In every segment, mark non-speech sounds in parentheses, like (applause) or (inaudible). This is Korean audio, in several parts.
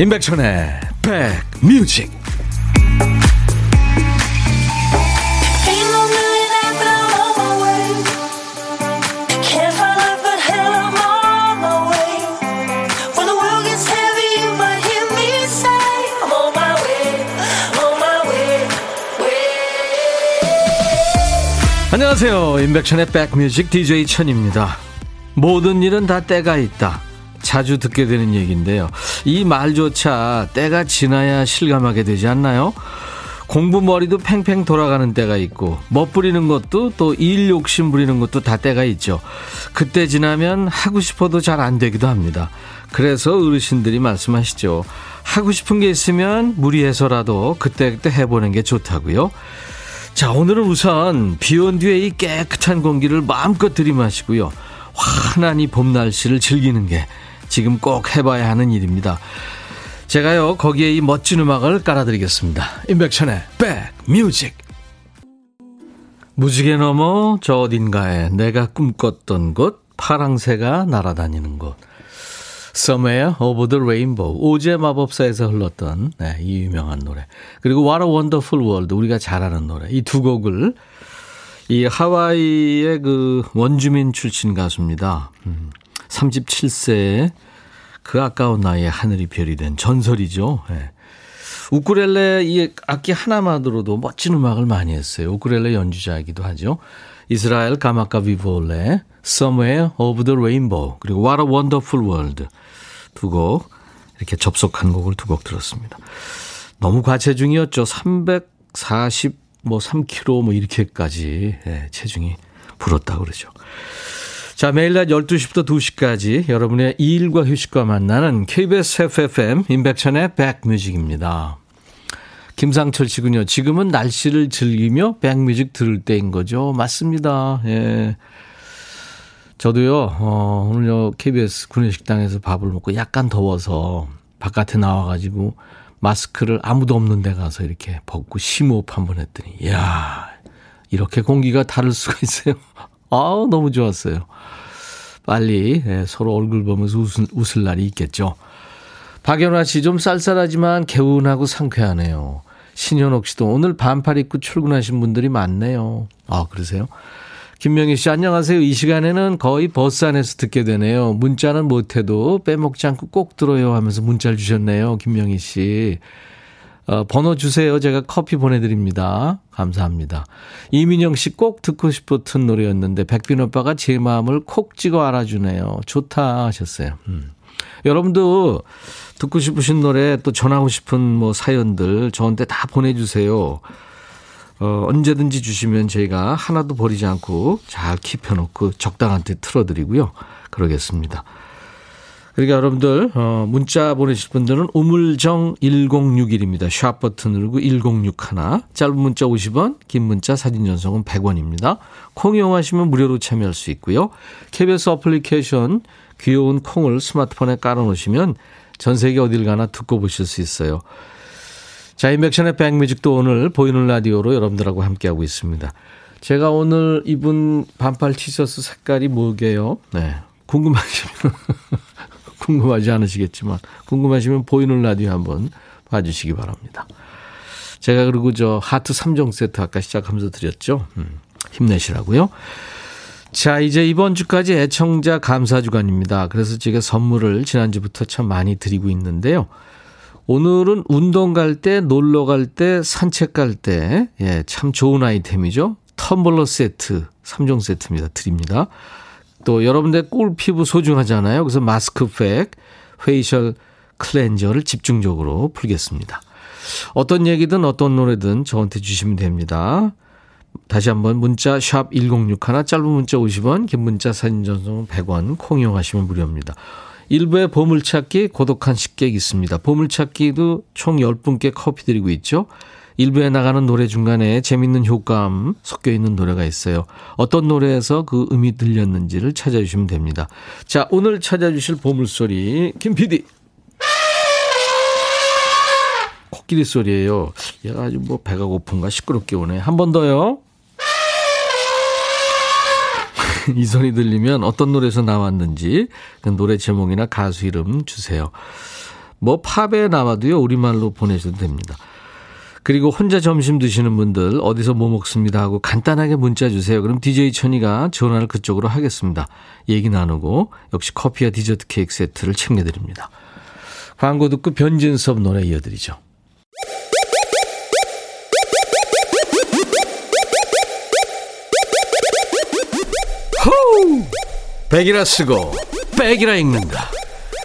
임백천의 백뮤직. 안녕하세요. 임백천의 백뮤직 DJ 천입니다. 모든 일은 다 때가 있다. 자주 듣게 되는 얘기인데요. 이 말조차 때가 지나야 실감하게 되지 않나요? 공부 머리도 팽팽 돌아가는 때가 있고 멋부리는 것도 또 일 욕심 부리는 것도 다 때가 있죠. 그때 지나면 하고 싶어도 잘 안 되기도 합니다. 그래서 어르신들이 말씀하시죠. 하고 싶은 게 있으면 무리해서라도 그때그때 해보는 게 좋다고요. 자 오늘은 우선 비 온 뒤에 이 깨끗한 공기를 마음껏 들이마시고요. 환한 이 봄 날씨를 즐기는 게 지금 꼭 해봐야 하는 일입니다. 제가요, 거기에 이 멋진 음악을 깔아드리겠습니다. 인백천의 백뮤직. 무지개 넘어 저 어딘가에 내가 꿈꿨던 곳, 파랑새가 날아다니는 곳. Somewhere Over the Rainbow. 오제 마법사에서 흘렀던 네, 이 유명한 노래. 그리고 What a Wonderful World. 우리가 잘 아는 노래. 이 두 곡을 이 하와이의 그 원주민 출신 가수입니다. 음. 37세에 그 아까운 나이에 하늘이 별이 된 전설이죠. 네. 우쿠렐레 이 악기 하나만 으로도 멋진 음악을 많이 했어요. 우쿠렐레 연주자이기도 하죠. 이스라엘 가마카 비볼레, Somewhere Over the Rainbow, 그리고 What a Wonderful World 두 곡 이렇게 접속한 곡을 두 곡 들었습니다. 너무 과체중이었죠. 340, 뭐 3kg 뭐 이렇게까지 네, 체중이 불었다고 그러죠. 자, 매일 낮 12시부터 2시까지 여러분의 일과 휴식과 만나는 KBS FFM 인백천의 백뮤직입니다. 김상철 씨군요. 지금은 날씨를 즐기며 백뮤직 들을 때인 거죠. 맞습니다. 예. 저도요, 어, 오늘요, KBS 구내식당에서 밥을 먹고 약간 더워서 바깥에 나와가지고 마스크를 아무도 없는 데 가서 이렇게 벗고 심호흡 한번 했더니, 이야, 이렇게 공기가 다를 수가 있어요. (laughs) 아 너무 좋았어요. 빨리 예, 서로 얼굴 보면서 웃을, 웃을 날이 있겠죠. 박연화 씨 좀 쌀쌀하지만 개운하고 상쾌하네요. 신현옥 씨도 오늘 반팔 입고 출근하신 분들이 많네요. 아, 그러세요? 김명희 씨, 안녕하세요. 이 시간에는 거의 버스 안에서 듣게 되네요. 문자는 못해도 빼먹지 않고 꼭 들어요 하면서 문자를 주셨네요. 김명희 씨. 어, 번호 주세요. 제가 커피 보내드립니다. 감사합니다. 이민영 씨 꼭 듣고 싶었던 노래였는데 백빈 오빠가 제 마음을 콕 찍어 알아주네요. 좋다 하셨어요. 음. 여러분도 듣고 싶으신 노래 또 전하고 싶은 뭐 사연들 저한테 다 보내주세요. 어, 언제든지 주시면 저희가 하나도 버리지 않고 잘 킵해놓고 적당한 테 틀어드리고요. 그러겠습니다. 그러니까 여러분들 어, 문자 보내실 분들은 우물정 1061입니다. 샵 버튼 누르고 1061 짧은 문자 50원 긴 문자 사진 전송은 100원입니다. 콩 이용하시면 무료로 참여할 수 있고요. KBS 어플리케이션 귀여운 콩을 스마트폰에 깔아놓으시면 전 세계 어딜 가나 듣고 보실 수 있어요. 자, 인백션의 백뮤직도 오늘 보이는 라디오로 여러분들하고 함께하고 있습니다. 제가 오늘 입은 반팔 티셔츠 색깔이 뭐게요? 네. 궁금하시면 (laughs) 궁금하지 않으시겠지만 궁금하시면 보이는 라디오 한번 봐주시기 바랍니다. 제가 그리고 저 하트 3종 세트 아까 시작하면서 드렸죠. 음, 힘내시라고요. 자, 이제 이번 주까지 애청자 감사 주간입니다. 그래서 제가 선물을 지난주부터 참 많이 드리고 있는데요. 오늘은 운동 갈 때, 놀러 갈 때, 산책 갈 때, 예, 참 좋은 아이템이죠. 텀블러 세트, 3종 세트입니다. 드립니다. 또 여러분들 꿀 피부 소중하잖아요. 그래서 마스크팩, facial cleanser를 집중적으로 풀겠습니다. 어떤 얘기든 어떤 노래든 저한테 주시면 됩니다. 다시 한번 문자 샵 1061, 짧은 문자 50원, 긴 문자 사진 전송은 100원, 콩 이용하시면 무료입니다. 일부에 보물찾기 고독한 식객 있습니다. 보물찾기도 총 10분께 커피 드리고 있죠. 일부에 나가는 노래 중간에 재밌는 효과음 섞여 있는 노래가 있어요. 어떤 노래에서 그 음이 들렸는지를 찾아주시면 됩니다. 자, 오늘 찾아주실 보물소리, 김 PD. 코끼리 소리예요. 얘가 아주 뭐 배가 고픈가 시끄럽게 오네. 한 번 더요. (laughs) 이 소리 들리면 어떤 노래에서 나왔는지 그 노래 제목이나 가수 이름 주세요. 뭐 팝에 나와도요 우리말로 보내셔도 됩니다. 그리고 혼자 점심 드시는 분들 어디서 뭐 먹습니다 하고 간단하게 문자 주세요. 그럼 DJ 천이가 전화를 그쪽으로 하겠습니다. 얘기 나누고 역시 커피와 디저트 케이크 세트를 챙겨드립니다. 광고 듣고 변진섭 노래 이어드리죠. 호우! 백이라 쓰고 백이라 읽는다.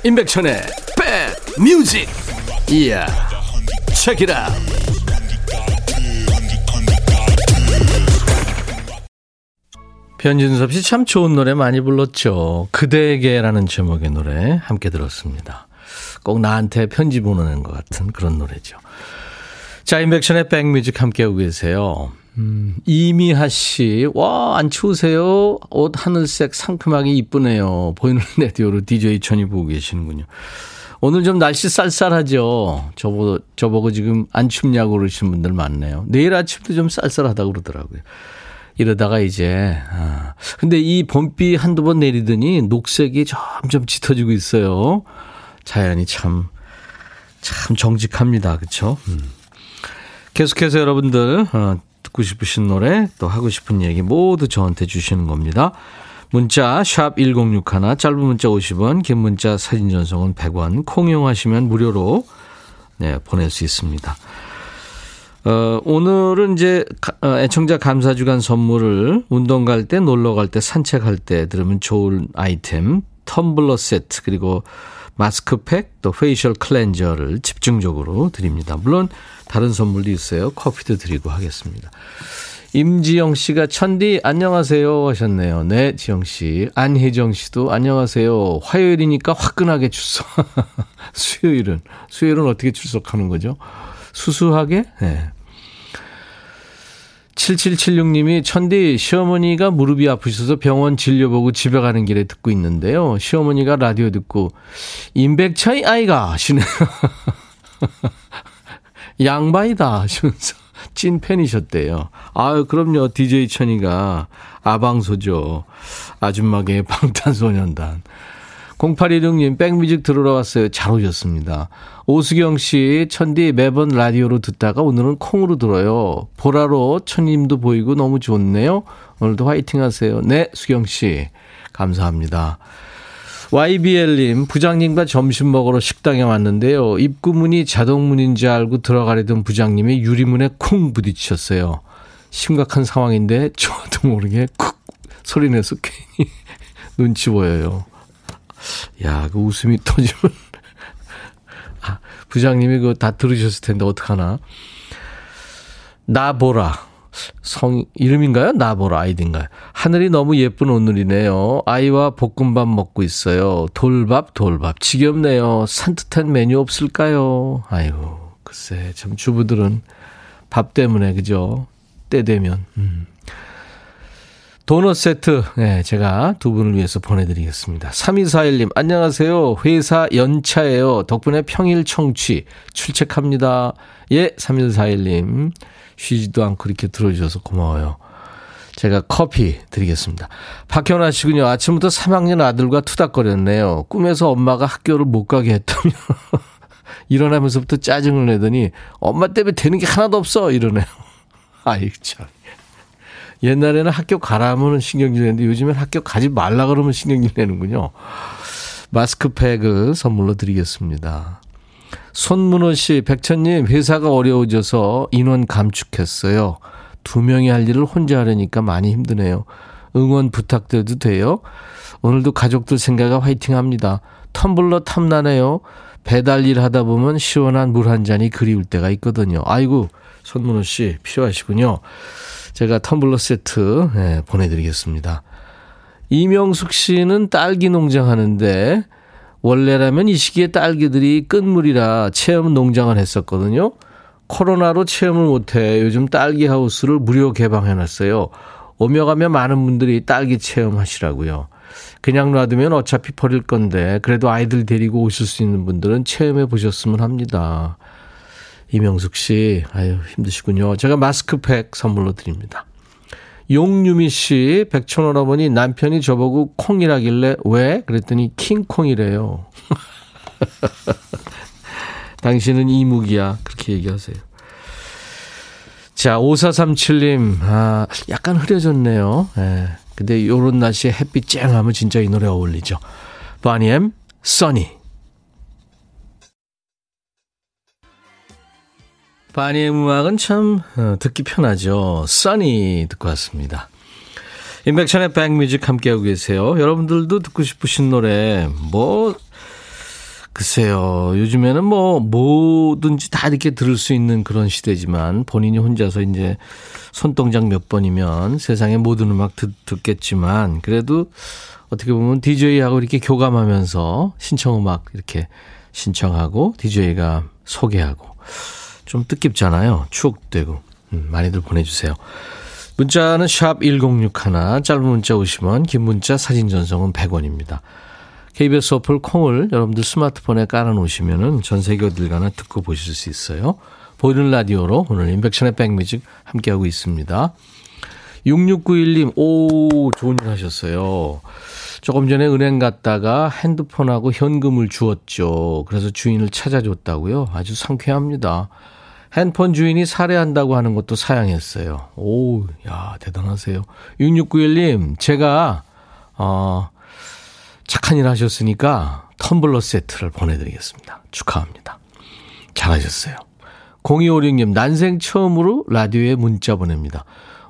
임백천의 백 뮤직. 이야. 책이라. 변진섭 씨 참 좋은 노래 많이 불렀죠. 그대에게라는 제목의 노래 함께 들었습니다. 꼭 나한테 편지 보내는 것 같은 그런 노래죠. 자, 인백션의 백뮤직 함께하고 계세요. 음, 이미하 씨, 와, 안 추우세요? 옷 하늘색 상큼하게 이쁘네요. 보이는 (laughs) 라디오로 DJ 천이 보고 계시는군요. 오늘 좀 날씨 쌀쌀하죠? 저보고, 저보고 지금 안 춥냐고 그러시는 분들 많네요. 내일 아침도 좀 쌀쌀하다고 그러더라고요. 이러다가 이제, 아. 근데 이 봄비 한두 번 내리더니 녹색이 점점 짙어지고 있어요. 자연이 참, 참 정직합니다. 그쵸? 음. 계속해서 여러분들, 어, 듣고 싶으신 노래, 또 하고 싶은 얘기 모두 저한테 주시는 겁니다. 문자, 샵 1061, 짧은 문자 50원, 긴 문자 사진 전송은 100원, 콩 이용하시면 무료로, 네, 보낼 수 있습니다. 어, 오늘은 이제 어, 애청자 감사 주간 선물을 운동 갈 때, 놀러 갈 때, 산책할 때 들으면 좋은 아이템, 텀블러 세트, 그리고 마스크팩, 또 facial cleanser를 집중적으로 드립니다. 물론 다른 선물도 있어요. 커피도 드리고 하겠습니다. 임지영 씨가 천디 안녕하세요 하셨네요. 네, 지영 씨. 안혜정 씨도 안녕하세요. 화요일이니까 화끈하게 출석. (laughs) 수요일은 수요일은 어떻게 출석하는 거죠? 수수하게? 네. 7776님이 천디 시어머니가 무릎이 아프셔서 병원 진료보고 집에 가는 길에 듣고 있는데요. 시어머니가 라디오 듣고 임백차이 아이가 하시네요. (laughs) 양바이다 하시면서 찐 팬이셨대요. 아유 그럼요. DJ 천이가 아방소죠. 아줌마계 방탄소년단. 0816님, 백뮤직 들으러 왔어요. 잘 오셨습니다. 오수경 씨, 천디 매번 라디오로 듣다가 오늘은 콩으로 들어요. 보라로 천님도 보이고 너무 좋네요. 오늘도 화이팅 하세요. 네, 수경 씨. 감사합니다. YBL님, 부장님과 점심 먹으러 식당에 왔는데요. 입구문이 자동문인 지 알고 들어가려던 부장님이 유리문에 쿵 부딪혔어요. 심각한 상황인데 저도 모르게 쿡 소리 내서 괜히 (laughs) 눈치 보여요. 야, 그 웃음이 터지면. 아, 부장님이 그거 다 들으셨을 텐데, 어떡하나. 나보라. 성, 이름인가요? 나보라 아이딘가요? 하늘이 너무 예쁜 오늘이네요. 아이와 볶음밥 먹고 있어요. 돌밥, 돌밥. 지겹네요. 산뜻한 메뉴 없을까요? 아유, 글쎄, 참 주부들은 밥 때문에, 그죠? 때 되면. 음. 도넛 세트, 네, 제가 두 분을 위해서 보내드리겠습니다. 3241님, 안녕하세요. 회사 연차예요. 덕분에 평일 청취, 출첵합니다. 예, 3141님. 쉬지도 않고 이렇게 들어주셔서 고마워요. 제가 커피 드리겠습니다. 박현아 씨군요. 아침부터 3학년 아들과 투닥거렸네요. 꿈에서 엄마가 학교를 못 가게 했다며. (laughs) 일어나면서부터 짜증을 내더니 엄마 때문에 되는 게 하나도 없어 이러네요. (laughs) 아이 참. 옛날에는 학교 가라면 신경질 내는데 요즘엔 학교 가지 말라 그러면 신경질 내는군요. 마스크팩을 선물로 드리겠습니다. 손문호 씨, 백천님, 회사가 어려워져서 인원 감축했어요. 두 명이 할 일을 혼자 하려니까 많이 힘드네요. 응원 부탁드려도 돼요? 오늘도 가족들 생각에 화이팅 합니다. 텀블러 탐나네요. 배달 일 하다 보면 시원한 물 한 잔이 그리울 때가 있거든요. 아이고, 손문호 씨, 필요하시군요. 제가 텀블러 세트 네, 보내드리겠습니다. 이명숙 씨는 딸기 농장 하는데 원래라면 이 시기에 딸기들이 끝물이라 체험 농장을 했었거든요. 코로나로 체험을 못해 요즘 딸기 하우스를 무료 개방해놨어요. 오며 가며 많은 분들이 딸기 체험하시라고요. 그냥 놔두면 어차피 버릴 건데 그래도 아이들 데리고 오실 수 있는 분들은 체험해 보셨으면 합니다. 이명숙 씨, 아유, 힘드시군요. 제가 마스크팩 선물로 드립니다. 용유미 씨, 백천원어머니 남편이 저보고 콩이라길래 왜? 그랬더니 킹콩이래요. (laughs) 당신은 이무기야. 그렇게 얘기하세요. 자, 5437님, 아, 약간 흐려졌네요. 예. 근데 요런 날씨에 햇빛 쨍 하면 진짜 이 노래 어울리죠. 바니엠, 써니. 바니의 음악은 참 어, 듣기 편하죠. 써니 듣고 왔습니다. 인백션의 백뮤직 함께하고 계세요. 여러분들도 듣고 싶으신 노래 뭐 글쎄요. 요즘에는 뭐 뭐든지 다 이렇게 들을 수 있는 그런 시대지만 본인이 혼자서 이제 손동작 몇 번이면 세상의 모든 음악 듣, 듣겠지만 그래도 어떻게 보면 DJ하고 이렇게 교감하면서 신청 음악 이렇게 신청하고 DJ가 소개하고 좀 뜻깊잖아요. 추억되고. 음, 많이들 보내주세요. 문자는 샵 1061, 짧은 문자 오시면 긴 문자 사진 전송은 100원입니다. KBS 어플 콩을 여러분들 스마트폰에 깔아놓으시면 전 세계 어딜 가나 듣고 보실 수 있어요. 보이는 라디오로 오늘 인백션의 백뮤직 함께하고 있습니다. 6691님, 오, 좋은 일 하셨어요. 조금 전에 은행 갔다가 핸드폰하고 현금을 주었죠. 그래서 주인을 찾아줬다고요. 아주 상쾌합니다. 핸폰 주인이 살해한다고 하는 것도 사양했어요. 오, 야, 대단하세요. 6691님, 제가, 어, 착한 일 하셨으니까 텀블러 세트를 보내드리겠습니다. 축하합니다. 잘하셨어요. 0256님, 난생 처음으로 라디오에 문자 보냅니다.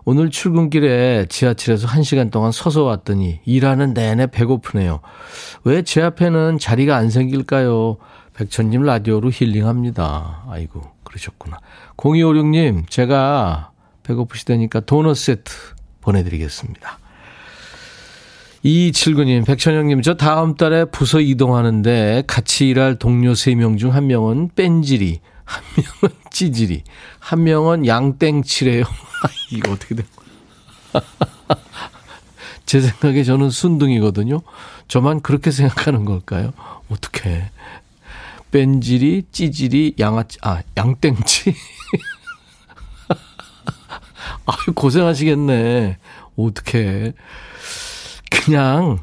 오늘 출근길에 지하철에서 1시간 동안 서서 왔더니 일하는 내내 배고프네요. 왜 제 앞에는 자리가 안 생길까요? 백천님 라디오로 힐링합니다. 아이고, 그러셨구나. 0256님, 제가 배고프시다니까 도넛 세트 보내드리겠습니다. 2279님, 백천영님, 저 다음 달에 부서 이동하는데 같이 일할 동료 3명 중 한 명은 뺀질이, 한 명은 (laughs) 찌질이, 한 명은 양땡치래요. (laughs) 이거 어떻게 된 거야? (laughs) 제 생각에 저는 순둥이거든요. 저만 그렇게 생각하는 걸까요? 어떻게? 뺀질이, 찌질이, 양아치, 아, 양땡치? (laughs) 아유, 고생하시겠네. 어떻게. 그냥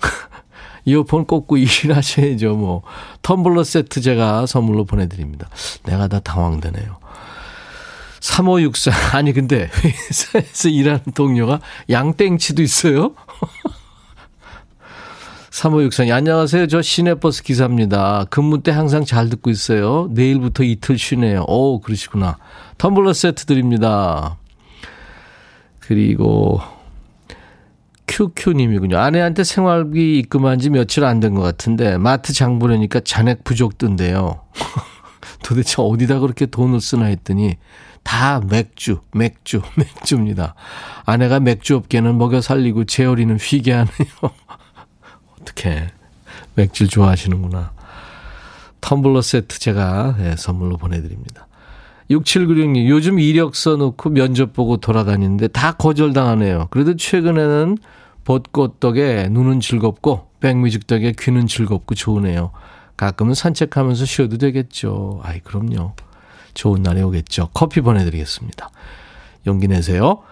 이어폰 꽂고 일하셔야죠, 뭐. 텀블러 세트 제가 선물로 보내드립니다. 내가 다 당황되네요. 3564. 아니, 근데 회사에서 일하는 동료가 양땡치도 있어요? (laughs) 3564. 안녕하세요. 저 시내버스 기사입니다. 근무 때 항상 잘 듣고 있어요. 내일부터 이틀 쉬네요. 오, 그러시구나. 텀블러 세트 드립니다. 그리고 큐큐님이군요. 아내한테 생활비 입금한 지 며칠 안 된 것 같은데 마트 장 보려니까 잔액 부족던데요. (laughs) 도대체 어디다 그렇게 돈을 쓰나 했더니 다 맥주, 맥주, (laughs) 맥주입니다. 아내가 맥주 업계는 먹여 살리고 재열이는 휘게 하네요. 어떻게 맥주 좋아하시는구나. 텀블러 세트 제가 네, 선물로 보내드립니다. 6796님, 요즘 이력서 넣고 면접 보고 돌아다니는데 다 거절당하네요. 그래도 최근에는 벚꽃 덕에 눈은 즐겁고 백뮤직 덕에 귀는 즐겁고 좋으네요. 가끔은 산책하면서 쉬어도 되겠죠. 아이, 그럼요. 좋은 날이 오겠죠. 커피 보내드리겠습니다. 용기 내세요.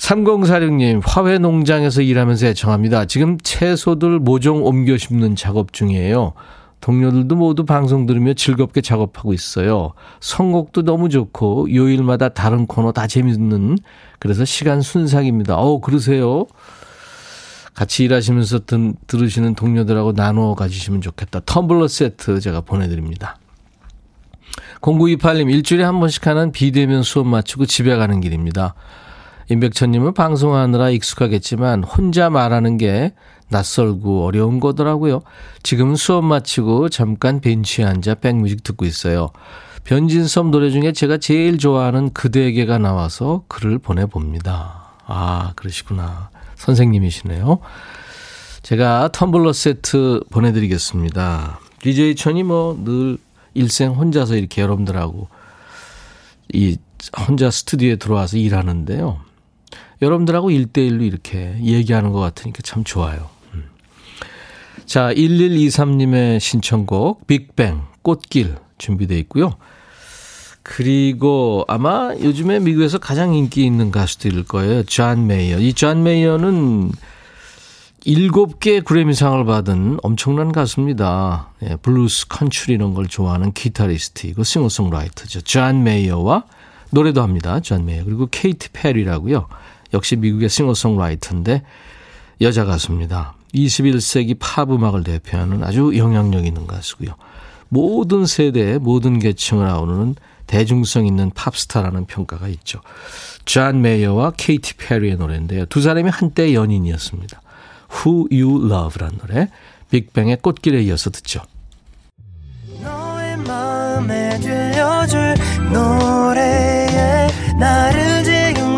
3046님, 화훼 농장에서 일하면서 애청합니다. 지금 채소들 모종 옮겨 심는 작업 중이에요. 동료들도 모두 방송 들으며 즐겁게 작업하고 있어요. 선곡도 너무 좋고 요일마다 다른 코너 다 재밌는 그래서 시간 순삭입니다. 어 그러세요? 같이 일하시면서 든, 들으시는 동료들하고 나누어 가지시면 좋겠다. 텀블러 세트 제가 보내드립니다. 0928님, 일주일에 한 번씩 하는 비대면 수업 마치고 집에 가는 길입니다. 임백천님은 방송하느라 익숙하겠지만 혼자 말하는 게 낯설고 어려운 거더라고요. 지금은 수업 마치고 잠깐 벤치에 앉아 백뮤직 듣고 있어요. 변진섭 노래 중에 제가 제일 좋아하는 그대에게가 나와서 글을 보내봅니다. 아, 그러시구나. 선생님이시네요. 제가 텀블러 세트 보내드리겠습니다. DJ 천이 뭐 늘 일생 혼자서 이렇게 여러분들하고 이 혼자 스튜디오에 들어와서 일하는데요. 여러분들하고 일대일로 이렇게 얘기하는 것 같으니까 참 좋아요. 음. 자, 1123님의 신청곡, 빅뱅, 꽃길 준비되어 있고요. 그리고 아마 요즘에 미국에서 가장 인기 있는 가수들일 거예요. 존 메이어. 이 존 메이어는 일곱 개 그래미상을 받은 엄청난 가수입니다. 예, 블루스, country 이런 걸 좋아하는 기타리스트이고 싱어송라이터죠. 존 메이어와 노래도 합니다. 존 메이어. 그리고 케이티 페리라고요. 역시 미국의 싱어송라이터인데 여자 가수입니다. 21세기 팝 음악을 대표하는 아주 영향력 있는 가수고요. 모든 세대, 모든 계층을 아우르는 대중성 있는 팝스타라는 평가가 있죠. 존 메이어와 케이티 페리의 노래인데요. 두 사람이 한때 연인이었습니다. Who You Love란 노래 빅뱅의 꽃길에 이어서 듣죠. 너의 마음에 들려줄 노래에 나를 지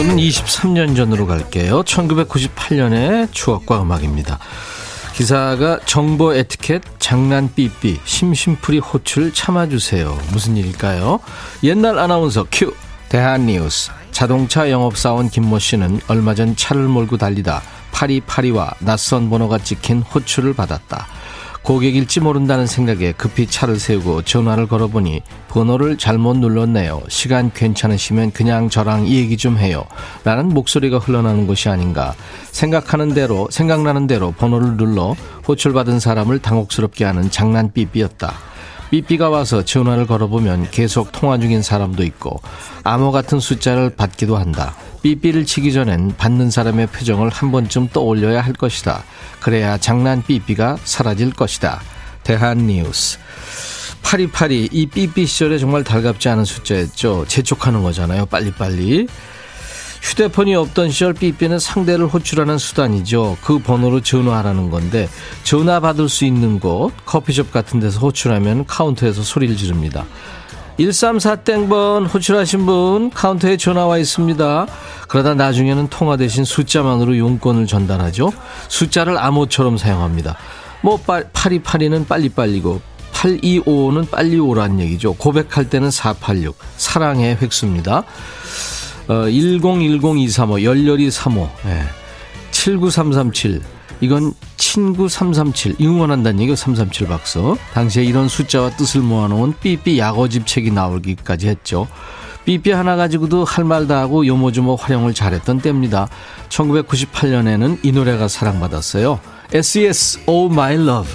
오늘은 23년 전으로 갈게요. 1998년의 추억과 음악입니다. 기사가 정보 에티켓, 장난 삐삐, 심심풀이 호출 참아주세요. 무슨 일일까요? 옛날 아나운서 큐, 대한뉴스. 자동차 영업사원 김모 씨는 얼마 전 차를 몰고 달리다 파리파리와 낯선 번호가 찍힌 호출을 받았다. 고객일지 모른다는 생각에 급히 차를 세우고 전화를 걸어보니 번호를 잘못 눌렀네요. 시간 괜찮으시면 그냥 저랑 얘기 좀 해요. 라는 목소리가 흘러나는 것이 아닌가. 생각하는 대로, 생각나는 대로 번호를 눌러 호출받은 사람을 당혹스럽게 하는 장난 삐삐였다. 삐삐가 와서 전화를 걸어보면 계속 통화 중인 사람도 있고 암호 같은 숫자를 받기도 한다. 삐삐를 치기 전엔 받는 사람의 표정을 한 번쯤 떠올려야 할 것이다. 그래야 장난 삐삐가 사라질 것이다. 대한 뉴스. 파리파리 이 삐삐 시절에 정말 달갑지 않은 숫자였죠. 재촉하는 거잖아요. 빨리빨리. 휴대폰이 없던 시절 삐삐는 상대를 호출하는 수단이죠. 그 번호로 전화하라는 건데 전화 받을 수 있는 곳 커피숍 같은 데서 호출하면 카운터에서 소리를 지릅니다. 134땡번 호출하신 분 카운터에 전화와 있습니다. 그러다 나중에는 통화 대신 숫자만으로 용건을 전달하죠. 숫자를 암호처럼 사용합니다. 뭐 8282는 빨리빨리고 825는 빨리 오란 얘기죠. 고백할 때는 486 사랑의 획수입니다. 어, 1010-235 열렬히 35 예. 79337 이건 친구 337 응원한다는 얘기가 337 박서 당시에 이런 숫자와 뜻을 모아놓은 삐삐 약어집 책이 나오기까지 했죠. 삐삐 하나 가지고도 할 말 다 하고 요모조모 활용을 잘했던 때입니다. 1998년에는 이 노래가 사랑받았어요. SES Oh My Love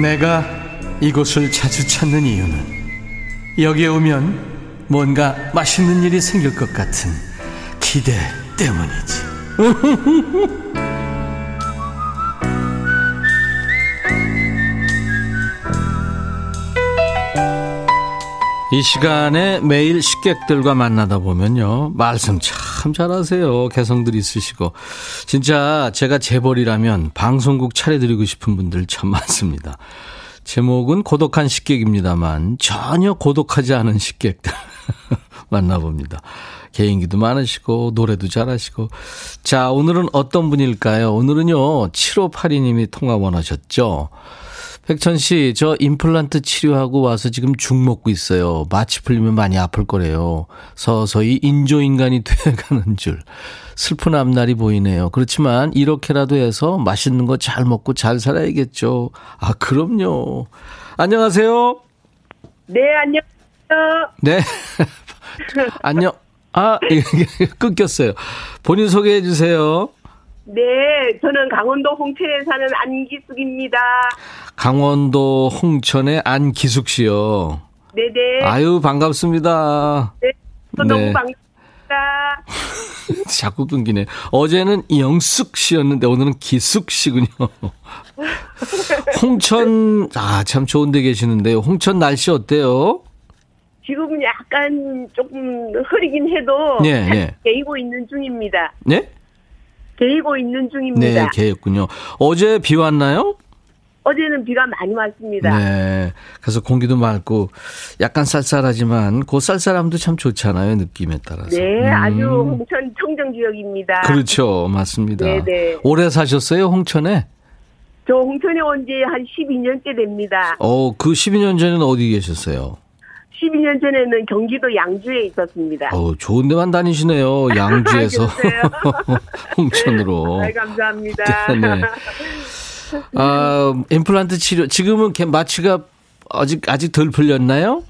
내가 이곳을 자주 찾는 이유는 여기에 오면 뭔가 맛있는 일이 생길 것 같은 기대 때문이지. (laughs) 이 시간에 매일 식객들과 만나다 보면요. 말씀 참 잘하세요. 개성들 있으시고. 진짜 제가 재벌이라면 방송국 차려드리고 싶은 분들 참 많습니다. 제목은 고독한 식객입니다만 전혀 고독하지 않은 식객들 (laughs) 만나봅니다. 개인기도 많으시고 노래도 잘하시고. 자, 오늘은 어떤 분일까요? 오늘은요. 7582님이 통화 원하셨죠. 백천 씨, 저 임플란트 치료하고 와서 지금 죽 먹고 있어요. 마취 풀리면 많이 아플 거래요. 서서히 인조인간이 (laughs) 돼가는 줄. 슬픈 앞날이 보이네요. 그렇지만 이렇게라도 해서 맛있는 거 잘 먹고 잘 살아야겠죠. 아, 그럼요. 안녕하세요. 네, 안녕하세요. 네. (laughs) 안녕. 아, (laughs) 끊겼어요. 본인 소개해 주세요. 네, 저는 강원도 홍천에 사는 안기숙입니다. 강원도 홍천의 안기숙 씨요. 네네. 아유, 반갑습니다. 네, 또 네. 너무 반갑습니다. (laughs) 자꾸 끊기네. 어제는 영숙 씨였는데 오늘은 기숙 씨군요. (laughs) 홍천, 아, 참 좋은 데 계시는데요. 홍천 날씨 어때요? 지금은 약간 조금 흐리긴 해도 예, 예. 개이고 있는 중입니다. 네? 개이고 있는 네, 중입니다. 개였군요. 어제 비 왔나요? 어제는 비가 많이 왔습니다. 네. 그래서 공기도 맑고 약간 쌀쌀하지만 그 쌀쌀함도 참 좋잖아요. 느낌에 따라서. 네, 음. 아주 홍천 청정 지역입니다. 그렇죠. 맞습니다. 네네. 오래 사셨어요, 홍천에? 저 홍천에 온 지 한 12년째 됩니다. 어, 그 12년 전에는 어디 계셨어요? 12년 전에는 경기도 양주에 있었습니다. 어, 좋은 데만 다니시네요. 양주에서 그러세요? (laughs) 홍천으로. 아, 감사합니다. 네. 아, 임플란트 치료 지금은 걔 마취가 아직 아직 덜 풀렸나요?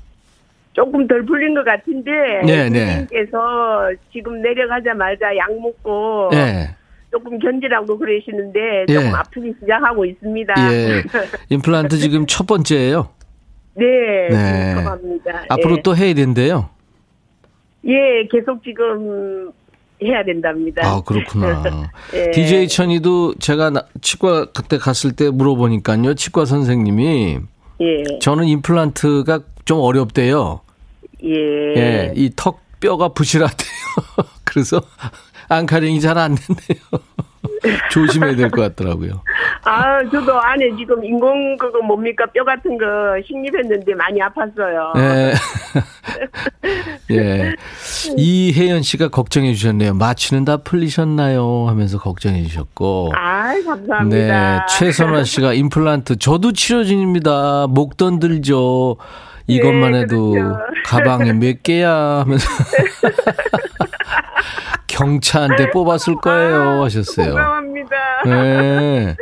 조금 덜 풀린 것 같은데 네, 네. 선생님께서 지금 내려가자마자 약 먹고 네. 조금 견디라고 그러시는데 조금 예. 아프기 시작하고 있습니다. 예. (laughs) 임플란트 지금 첫 번째예요. 네, 네. 감사합니다. 앞으로 예. 또 해야 된대요. 예, 계속 지금 해야 된답니다. 아, 그렇구나. (laughs) 예. DJ 천이도 제가 나- 치과 그때 갔을 때 물어보니까요. 치과 선생님이 예, 저는 임플란트가 좀 어렵대요. 예, 예. 이 턱 뼈가 부실하대요. (laughs) 그래서 앙카링이 잘 안 된대요. (laughs) 조심해야 될 것 같더라고요. 아, 저도 안에 지금 인공 그거 뭡니까 뼈 같은 거 식립했는데 많이 아팠어요. 예. (laughs) 예. 이혜연 씨가 걱정해 주셨네요. 마취는 다 풀리셨나요? 하면서 걱정해 주셨고. 아, 네. 감사합니다. 최선화 씨가 임플란트 저도 치료 중입니다. 목돈 들죠. 이것만 네, 해도 그렇죠. 가방에 몇 개야 하면서 (laughs) 경차한테 뽑았을 거예요 하셨어요. 공감합니다. 네.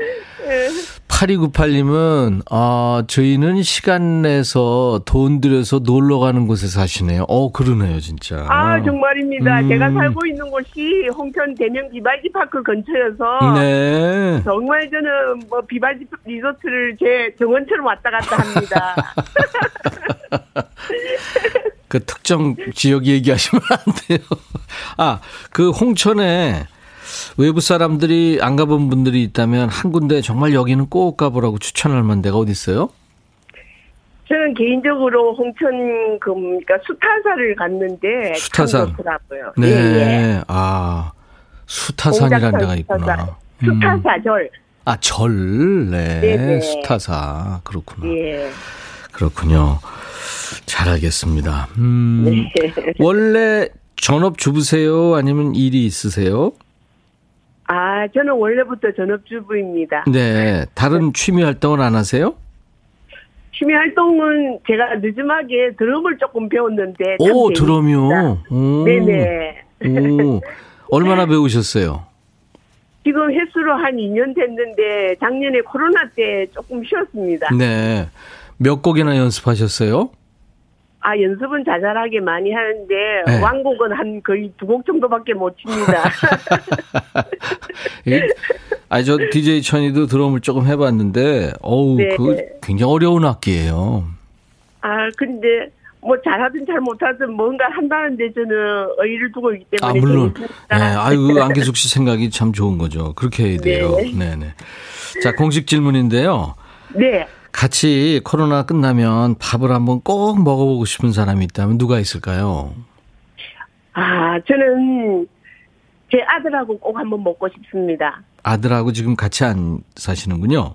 예. 8298님은, 아, 저희는 시간 내서 돈 들여서 놀러 가는 곳에 사시네요. 어, 그러네요, 진짜. 아, 정말입니다. 음. 제가 살고 있는 곳이 홍천 대명 비발디 파크 근처여서 네. 정말 저는 뭐 비발디 리조트를 제 정원처럼 왔다 갔다 합니다. (laughs) 그 특정 지역 얘기하시면 (laughs) 안 돼요. 아, 그 홍천에 외부 사람들이 안 가본 분들이 있다면 한 군데 정말 여기는 꼭 가보라고 추천할 만한 데가 어디 있어요? 저는 개인적으로 홍천 그 그러니까 수타사를 갔는데 수타산. 참 좋더라고요. 네. 예, 예. 아, 수타산이라는 데가 있구나. 음. 수타사 절. 아, 절, 네. 네네. 수타사. 그렇구나. 예. 그렇군요. 잘 알겠습니다. 음, 네. 원래 전업 주부세요? 아니면 일이 있으세요? 아, 저는 원래부터 전업주부입니다. 네. 다른 취미 활동을 안 하세요? 취미 활동은 제가 늦음하게 드럼을 조금 배웠는데 참 오. 드럼이요? 오. 네네. 오. 얼마나 배우셨어요? 지금 횟수로 한 2년 됐는데 작년에 코로나 때 조금 쉬었습니다. 네. 몇 곡이나 연습하셨어요? 아 연습은 자잘하게 많이 하는데 네. 왕곡은 한 거의 두 곡 정도밖에 못 칩니다. (laughs) 예? 아, 저 DJ 천이도 드럼을 조금 해봤는데, 어우, 네. 그 굉장히 어려운 악기예요. 아 근데 뭐 잘하든 잘 못하든 뭔가 한다는데 저는 의의를 두고 있기 아, 때문에 물론. 네, 재밌습니다. 아이고, 안기숙 씨 생각이 참 좋은 거죠. 그렇게 해야 돼요. 네. 네, 네. 자, 공식 질문인데요. 네. 같이 코로나 끝나면 밥을 한번 꼭 먹어보고 싶은 사람이 있다면 누가 있을까요? 아 저는 제 아들하고 꼭 한번 먹고 싶습니다. 아들하고 지금 같이 안 사시는군요.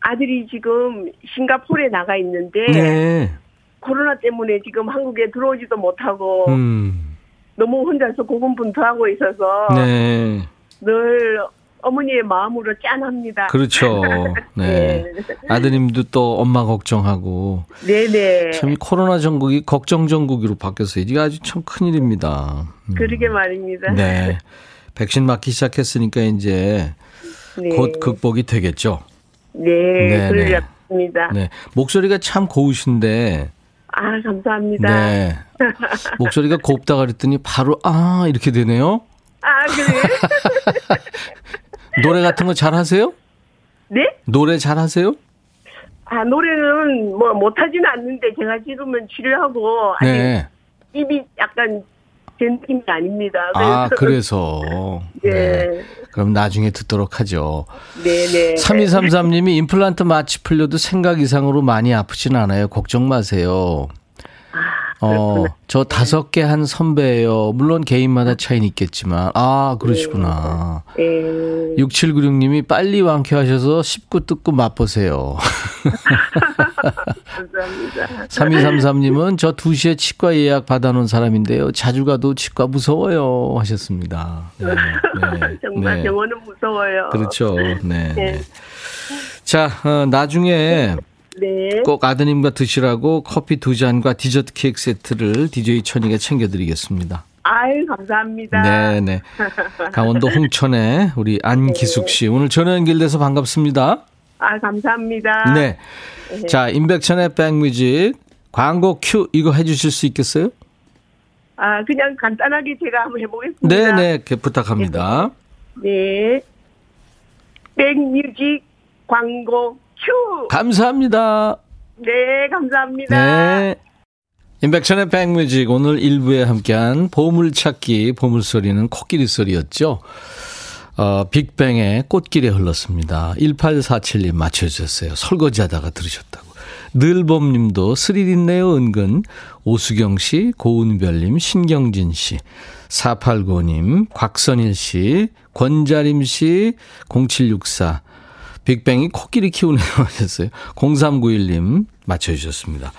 아들이 지금 싱가포르에 나가 있는데 네. 코로나 때문에 지금 한국에 들어오지도 못하고 음. 너무 혼자서 고군분투하고 있어서 네. 늘 어머니의 마음으로 짠합니다. 그렇죠. (laughs) 네. 아드님도 또 엄마 걱정하고 네네. 참이 코로나 전국이 걱정 전국으로 바뀌었어요. 이게 아주 참 큰일입니다. 음. 그러게 말입니다. 네. 백신 맞기 시작했으니까 이제 네. 곧 극복이 되겠죠. 네, 네, 그러렵니다. 네. 목소리가 참 고우신데 아, 감사합니다. 네. (laughs) 목소리가 곱다 그랬더니 바로 아 이렇게 되네요. 아, 그래? (laughs) 노래 같은 거 잘 하세요? 네? 노래 잘 하세요? 아, 노래는 뭐 못하지는 않는데 제가 지금은 치료하고 아직 네. 입이 약간 제 느낌이 아닙니다. 아, 그래서- (laughs) 그래서. 네. 네. 그럼 나중에 듣도록 하죠. 네네. 3233님이 임플란트 마취 풀려도 생각 이상으로 많이 아프진 않아요. 걱정 마세요. 어, 저 다섯 개 한 선배예요. 물론 개인마다 차이는 있겠지만. 아, 그러시구나. 네. 6796님이 빨리 완쾌하셔서 씹고 뜯고 맛보세요. 감사합니다. 3233님은 저 2시에 치과 예약 받아놓은 사람인데요. 자주 가도 치과 무서워요. 하셨습니다. 네, 네, (laughs) 정말 네. 병원은 무서워요. 그렇죠. 네. 네. 네. 자, 어, 나중에 네. 꼭 아드님과 드시라고 커피 두 잔과 디저트 케이크 세트를 DJ 천이가 챙겨드리겠습니다. 아유, 감사합니다. 네, 네. 강원도 (laughs) 홍천에 우리 안기숙 씨 오늘 전화 연결돼서 반갑습니다. 아, 감사합니다. 네. 자, 임백천의 백뮤직 광고 큐 이거 해주실 수 있겠어요? 아, 그냥 간단하게 제가 한번 해보겠습니다. 네, 네. 그 부탁합니다. 네. 백뮤직 광고 큐. 감사합니다. 네, 감사합니다. 네. 임백천의 백뮤직 오늘 1부에 함께한 보물찾기 보물소리는 코끼리 소리였죠. 어, 빅뱅의 꽃길에 흘렀습니다. 1847님 맞춰주셨어요. 설거지하다가 들으셨다고. 늘봄님도 스릴 있네요 은근. 오수경 씨, 고은별님, 신경진 씨, 4895님, 곽선일 씨, 권자림 씨, 0764. 빅뱅이 코끼리 키우네요 (laughs) 하셨어요. 0391님 맞춰주셨습니다.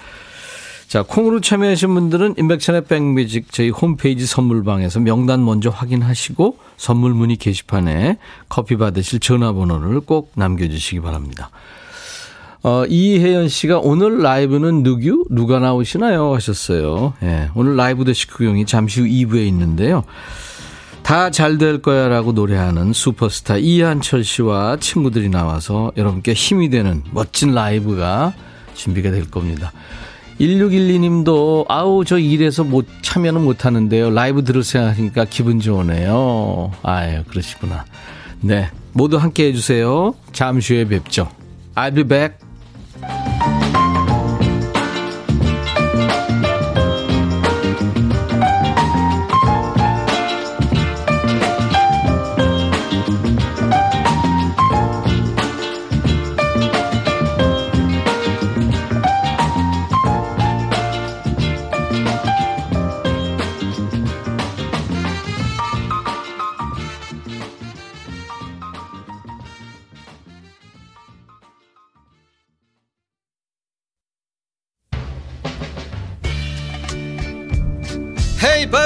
자, 콩으로 참여하신 분들은 인백천의 백뮤직 저희 홈페이지 선물방에서 명단 먼저 확인하시고 선물 문의 게시판에 커피 받으실 전화번호를 꼭 남겨주시기 바랍니다. 어, 이혜연 씨가 오늘 라이브는 누구? 누가 나오시나요? 하셨어요. 예, 오늘 라이브 더 식후경이 잠시 후 2부에 있는데요. 다 잘 될 거야 라고 노래하는 슈퍼스타 이한철 씨와 친구들이 나와서 여러분께 힘이 되는 멋진 라이브가 준비가 될 겁니다. 1612님도 아우 저 일해서 못 참여는 못 하는데요. 라이브 들을 생각하니까 기분 좋으네요. 아유 그러시구나. 네 모두 함께 해주세요. 잠시 후에 뵙죠. I'll be back.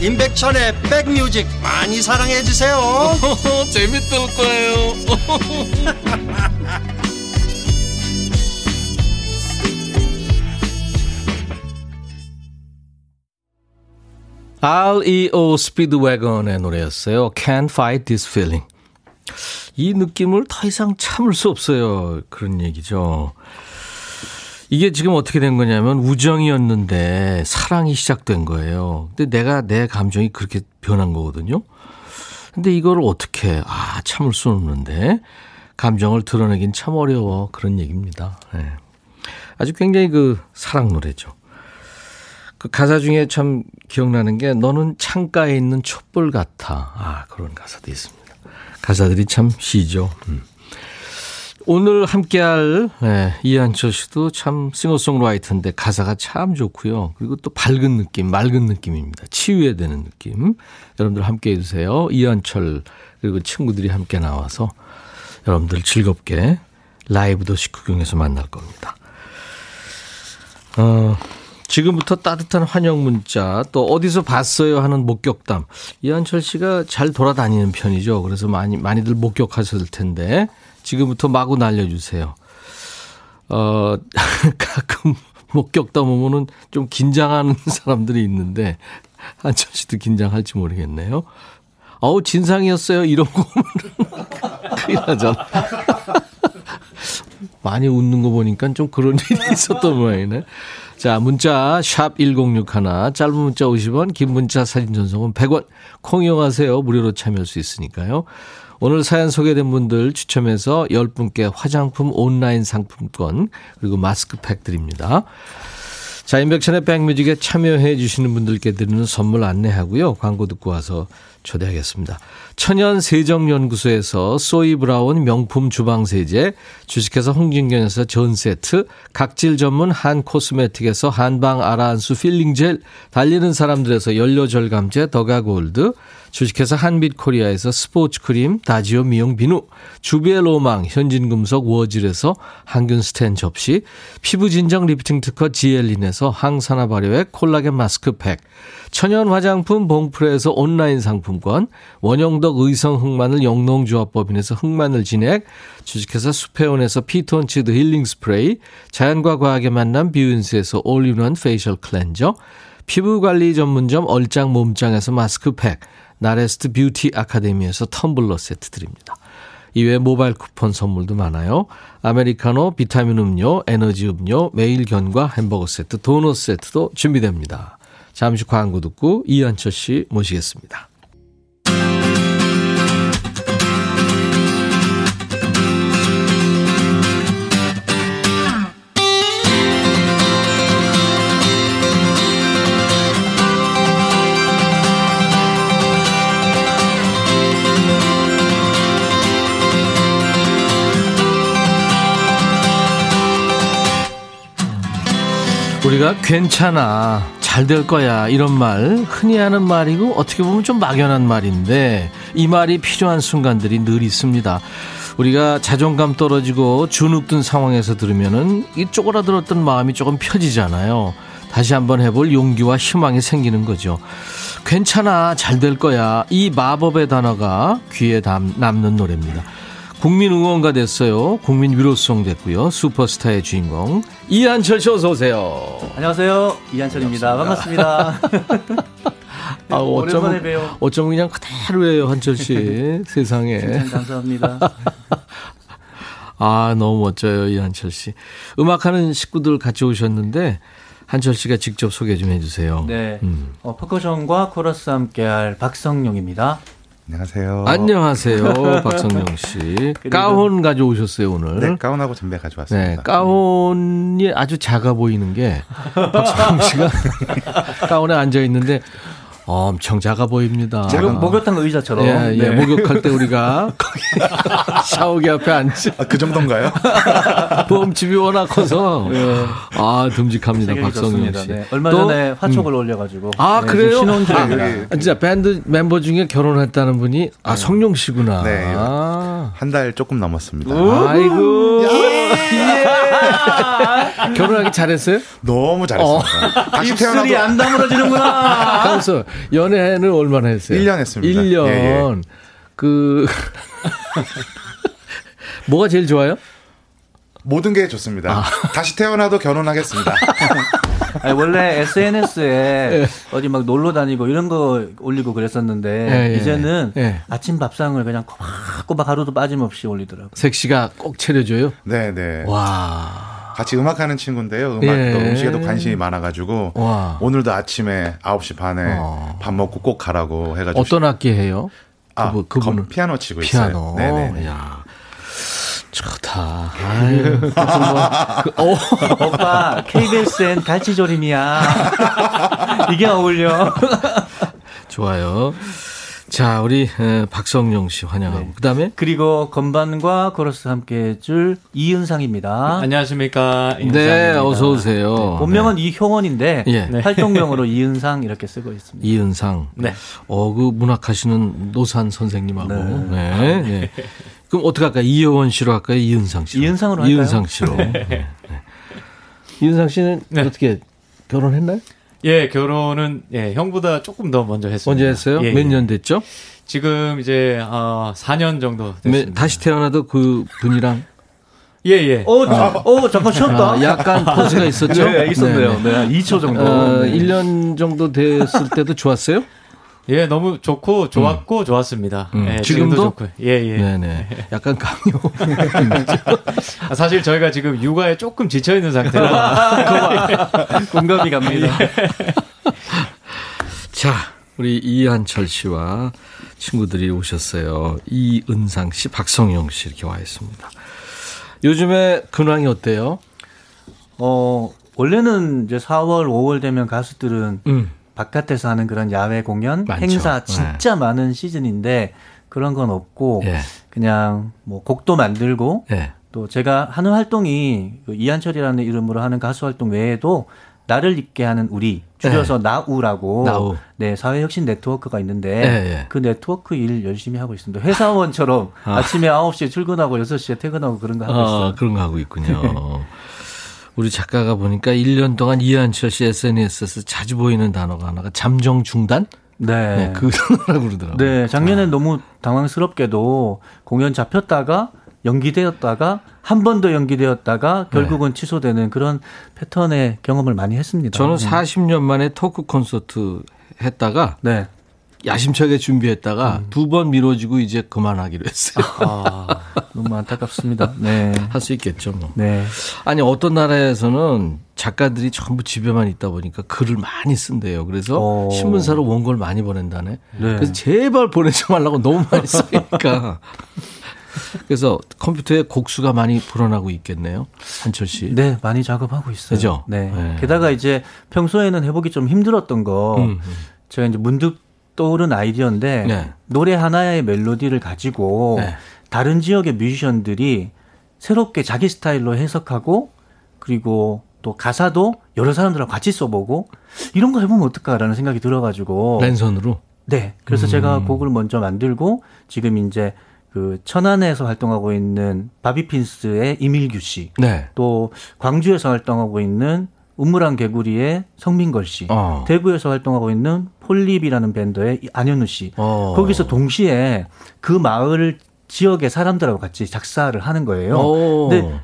임백천의 백뮤직 많이 사랑해 주세요 (laughs) 재밌을 거예요. (laughs) REO 스피드웨건의 노래였어요. Can't fight this feeling. 이 느낌을 더 이상 참을 수 없어요. 그런 얘기죠. 이게 지금 어떻게 된 거냐면 우정이었는데 사랑이 시작된 거예요. 근데 내가 내 감정이 그렇게 변한 거거든요. 근데 이걸 어떻게, 아, 참을 수 없는데. 감정을 드러내긴 참 어려워. 그런 얘기입니다. 예. 아주 굉장히 그 사랑 노래죠. 그 가사 중에 참 기억나는 게 너는 창가에 있는 촛불 같아. 아, 그런 가사도 있습니다. 가사들이 참 시죠. 음. 오늘 함께할 네, 이한철 씨도 참 싱어송라이터인데 가사가 참 좋고요. 그리고 또 밝은 느낌, 맑은 느낌입니다. 치유해야 되는 느낌. 여러분들 함께 해 주세요. 이한철 그리고 친구들이 함께 나와서 여러분들 즐겁게 라이브 도시 구경에서 만날 겁니다. 어, 지금부터 따뜻한 환영 문자 또 어디서 봤어요 하는 목격담 이한철 씨가 잘 돌아다니는 편이죠. 그래서 많이 많이들 목격하셨을 텐데 지금부터 마구 날려주세요. 어 (laughs) 가끔 목격담 오면은 좀 긴장하는 (laughs) 사람들이 있는데 한철 씨도 긴장할지 모르겠네요. 어우 진상이었어요 이런 거 오면은 (laughs) 큰일 나잖아. 많이 웃는 거 보니까 좀 그런 일이 있었던 모양이네. 자, 문자 샵 1061, 짧은 문자 50원, 긴 문자 사진 전송은 100원. 콩 이용하세요. 무료로 참여할 수 있으니까요. 오늘 사연 소개된 분들 추첨해서 10분께 화장품 온라인 상품권 그리고 마스크팩 드립니다. 자, 인백천의 백뮤직에 참여해 주시는 분들께 드리는 선물 안내하고요. 광고 듣고 와서 초대하겠습니다. 천연 세정연구소에서 소이 브라운 명품 주방세제, 주식회사 홍진경에서 전 세트, 각질 전문 한 코스메틱에서 한방 아라한수 필링젤, 달리는 사람들에서 연료절감제 더가골드, 주식회사 한빛코리아에서 스포츠크림 다지오 미용 비누, 주비의 로망 현진금속 워즐에서 항균 스텐 접시, 피부진정 리프팅 특허 지엘린에서 항산화 발효액 콜라겐 마스크팩, 천연 화장품 봉프레에서 온라인 상품 권, 원형덕 의성 흑마늘 영농조합법인에서 흑마늘 진액, 주식회사 수페온에서 피톤치드 힐링 스프레이, 자연과 과학의 만남 뷰인스에서 all-in-one facial cleanser, 피부관리 전문점 얼짱 몸짱에서 마스크팩, 나레스트 뷰티 아카데미에서 텀블러 세트 드립니다. 이외에 모바일 쿠폰 선물도 많아요. 아메리카노, 비타민 음료, 에너지 음료, 매일 견과 햄버거 세트, 도넛 세트도 준비됩니다. 잠시 광고 듣고 이한철 씨 모시겠습니다. 우리가 괜찮아, 잘 될 거야, 이런 말, 흔히 하는 말이고, 어떻게 보면 좀 막연한 말인데, 이 말이 필요한 순간들이 늘 있습니다. 우리가 자존감 떨어지고 주눅든 상황에서 들으면은 이 쪼그라들었던 마음이 조금 펴지잖아요. 다시 한번 해볼 용기와 희망이 생기는 거죠. 괜찮아, 잘 될 거야. 이 마법의 단어가 귀에 남는 노래입니다. 국민 응원가 됐어요. 국민 위로송 됐고요. 슈퍼스타의 주인공 이한철 씨 어서 오세요. 안녕하세요. 이한철입니다. 반갑습니다. (laughs) 아, 어쩌면, 봬요. 어쩌면 그냥 그대로예요, 한철 씨. (laughs) 세상에. 감사합니다. (laughs) 아, 너무 멋져요, 이한철 씨. 음악하는 식구들 같이 오셨는데 한철 씨가 직접 소개 좀 해주세요. 네. 음. 어, 퍼커션과 코러스 함께할 박성용입니다. 안녕하세요. 안녕하세요. (laughs) 박성영 씨. 가운 가져오셨어요, 오늘. 네, 가운하고 담배 가져왔습니다. 네, 가운이 아주 작아 보이는 게 (laughs) 박성영 씨가 (laughs) 가운에 앉아 있는데 엄청 작아 보입니다. 목욕, 목욕탕 의자처럼. 예, 예. 네. 목욕할 때 우리가 (laughs) 거기 샤워기 앞에 앉지. 아, 그 정도인가요? (laughs) 보험집이 워낙 커서. 네. 아, 듬직합니다. 박성윤 씨. 네. 얼마 전에 화촉을 음. 올려가지고. 아, 네, 그래요? 신혼 중입니다. 아, 진짜 밴드 멤버 중에 결혼했다는 분이, 아, 네. 성룡 씨구나. 네. 아. 한달 조금 넘었습니다. 아이고. 예. (laughs) 결혼하기 잘했어요? 너무 잘했어요. 어. 다시 태어나도. 안 다물어지는구나. (laughs) 가면서 연애는 얼마나 했어요? 1년 했습니다. 1년. 예, 예. 그 (laughs) 뭐가 제일 좋아요? 모든 게 좋습니다. 아. (laughs) 다시 태어나도 결혼하겠습니다. (laughs) 아니, 원래 SNS에 예. (laughs) 어디 막 놀러 다니고 이런 거 올리고 그랬었는데 예, 예, 이제는 예. 아침 밥상을 그냥 꼬박꼬박 하루도 빠짐없이 올리더라고요. 색시가 꼭 차려줘요? 네, 네. 와. 같이 음악하는 친구인데요. 음악도 예. 음식에도 관심이 많아가지고 와. 오늘도 아침에 9시 반에 어. 밥 먹고 꼭 가라고 해가지고 어떤 악기 해요? 아, 그분, 피아노 치고 피아노. 있어요. 네네. 야. 좋다. 아유, 뭐, 그, 어. (laughs) 오빠, KBSN 갈치조림이야. (laughs) 이게 어울려. (laughs) 좋아요. 자, 우리 박성용 씨 환영하고 네. 그다음에 그리고 건반과 코러스 함께 해 줄 이은상입니다. 네, 안녕하십니까? 네, 어서 오세요. 네, 본명은 네. 이효원인데 예. 활동명으로 이은상 이렇게 쓰고 있습니다. 이은상. 네. 어, 그 문학하시는 노산 선생님하고. 네. 네. 네. 그럼 어떻게 할까요? 이효원 씨로 할까요? 이은상 씨로. 이은상으로 할까요? 이은상 씨로. (laughs) 네. 이은상 씨는 어떻게 결혼했나요? 예, 결혼은 예, 형보다 조금 더 먼저 했습니다. 먼저 했어요? 예, 몇년 예. 됐죠? 지금 이제 어, 4년 정도 됐습니다. 다시 태어나도 그 분이랑 예, 예. 어, 아. 어 잠깐 쉬었다. 아, 약간 포즈가 있었죠? 네, 있었네요. 네, 2초 정도. 어, 네. 1년 정도 됐을 때도 좋았어요? 예, 너무 좋고 좋았고 음. 좋았습니다. 음. 예, 지금도 좋고. 예, 예. 네네. 약간 강요. 아, (laughs) 사실 저희가 지금 육아에 조금 지쳐 있는 상태라 (laughs) 공감이 갑니다. 예. (laughs) 자, 우리 이한철 씨와 친구들이 오셨어요. 이은상 씨, 박성영 씨 이렇게 와 있습니다. 요즘에 근황이 어때요? 어, 원래는 이제 4월, 5월 되면 가수들은 음. 바깥에서 하는 그런 야외 공연, 많죠. 행사 진짜 네. 많은 시즌인데 그런 건 없고 예. 그냥 뭐 곡도 만들고 예. 또 제가 하는 활동이 그 이한철이라는 이름으로 하는 가수 활동 외에도 나를 잊게 하는 우리 줄여서 네. 나우라고 나우. 네 사회혁신 네트워크가 있는데 네, 그 네트워크 일 열심히 하고 있습니다. 회사원처럼 아. 침에 9시에 출근하고 6시에 퇴근하고 그런 거 하고 아, 있어요. 그런 거 하고 있군요. (laughs) 우리 작가가 보니까 1년 동안 이한철 씨 SNS에서 자주 보이는 단어가 하나가 잠정 중단? 네. 네 그 단어라고 그러더라고요. 네, 작년에 아. 너무 당황스럽게도 공연 잡혔다가 연기되었다가 한 번 더 연기되었다가 결국은 네. 취소되는 그런 패턴의 경험을 많이 했습니다. 저는 40년 만에 토크 콘서트 했다가 네. 야심차게 준비했다가 음. 두번 미뤄지고 이제 그만하기로 했어요. 아, 너무 안타깝습니다. 네. (laughs) 할 수 있겠죠, 뭐. 네. 아니, 어떤 나라에서는 작가들이 전부 집에만 있다 보니까 글을 많이 쓴대요. 그래서 오. 어. 신문사로 원고를 많이 보낸다네. 네. 그래서 제발 보내지 말라고 너무 많이 쓰니까. (laughs) 그래서 컴퓨터에 곡수가 많이 불어나고 있겠네요. 한철 씨. 네, 많이 작업하고 있어요. 그죠? 네. 네. 게다가 이제 평소에는 해보기 좀 힘들었던 거 음, 음. 제가 이제 문득 떠오른 아이디어인데 네. 노래 하나의 멜로디를 가지고 네. 다른 지역의 뮤지션들이 새롭게 자기 스타일로 해석하고 그리고 또 가사도 여러 사람들하고 같이 써보고 이런 거 해보면 어떨까라는 생각이 들어가지고 랜선으로 네 그래서 음. 제가 곡을 먼저 만들고 지금 이제 그 천안에서 활동하고 있는 바비핀스의 이밀규 씨, 네. 또 광주에서 활동하고 있는 우물안 개구리의 성민걸 씨, 어. 대구에서 활동하고 있는 폴립이라는 밴드의 안현우 씨, 어. 거기서 동시에 그 마을 지역의 사람들하고 같이 작사를 하는 거예요. 오. 근데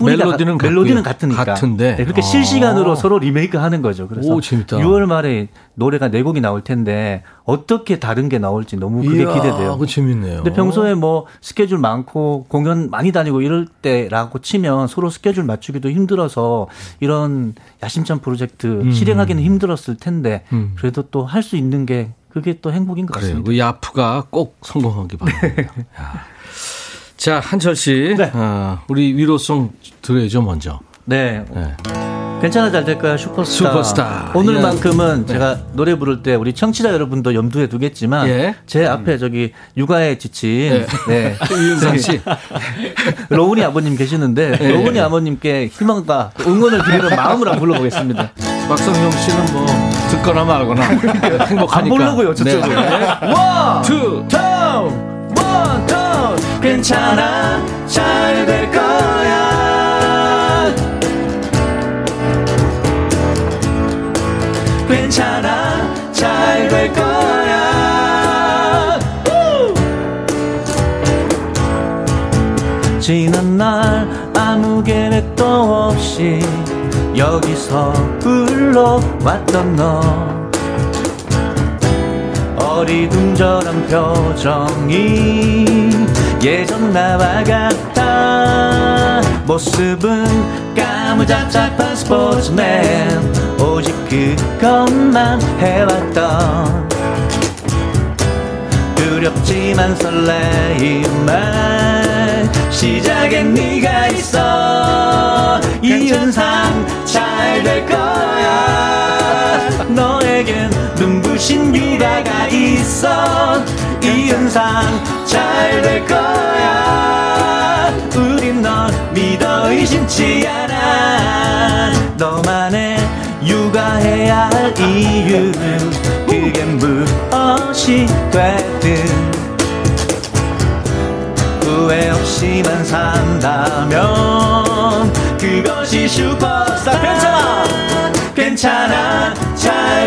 멜로디는, 가, 멜로디는 같으니까. 같은데. 네, 그렇게 아. 실시간으로 서로 리메이크 하는 거죠. 그래서 오, 6월 말에 노래가 네 곡이 나올 텐데 어떻게 다른 게 나올지 너무 그게 이야, 기대돼요. 그 재밌네요. 근데 평소에 뭐 스케줄 많고 공연 많이 다니고 이럴 때라고 치면 서로 스케줄 맞추기도 힘들어서 이런 야심찬 프로젝트 음. 실행하기는 힘들었을 텐데 음. 그래도 또 할 수 있는 게 그게 또 행복인 것 그래요. 같습니다. 그 야프가 꼭 성공하기 바랍니다. (laughs) 자, 한철 씨. 네. 어, 우리 위로송 들어야죠, 먼저. 네. 네. 괜찮아 잘 될 거야 슈퍼스타. 슈퍼스타. 오늘만큼은 네. 제가 노래 부를 때 우리 청취자 여러분도 염두에 두겠지만 예. 제 앞에 저기 육아에 지친 네. (laughs) 이윤상 네. 씨, (laughs) 로운이 아버님 계시는데 예. 로운이 아버님께 희망과 응원을 드리는 마음으로 한번 불러보겠습니다. 박성용 씨는 뭐 듣거나 말거나 (laughs) 행복하니까. 안 부르고요 저쪽은. 네. one, two, 타운. 괜찮아. 잘 될 거야. 괜찮아. 잘 될 거야. 지난 날 아무 계획도 없이 여기서 불러왔던 너. 어리둥절한 표정이 예전 나와 같아. 모습은 까무잡잡한 스포츠맨. 오직 그것만 해왔던 두렵지만 설레임만 시작엔 네가 있어. 이은상 잘 될 거야. 너에겐 눈부신 유가가 있어. 이 은상 잘 될 거야. 우린 널 믿어 의심치 않아. 너만의 육아해야 할 이유는 그게 무엇이 되든. 후회 없이만 산다면 그것이 슈퍼스타. 괜찮아. 괜찮아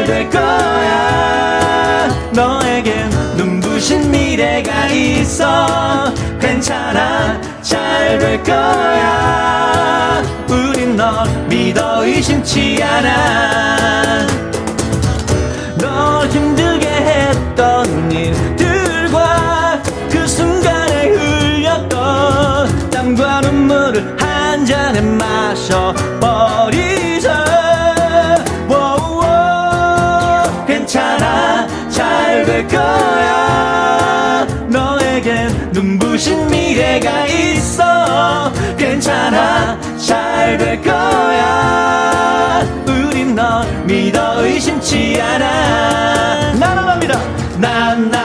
될 거야. 너에겐 눈부신 미래가 있어. 괜찮아 잘 될 거야. 우린 널 믿어 의심치 않아. 널 힘들게 했던 일들과 그 순간에 흘렸던 땀과 눈물을 한 잔에 마셔버리 될 거야. 너에겐 눈부신 미래가 있어. 괜찮아. 잘 될 거야. 우린 널 믿어 의심치 않아. 나나나입니다. 나나나나나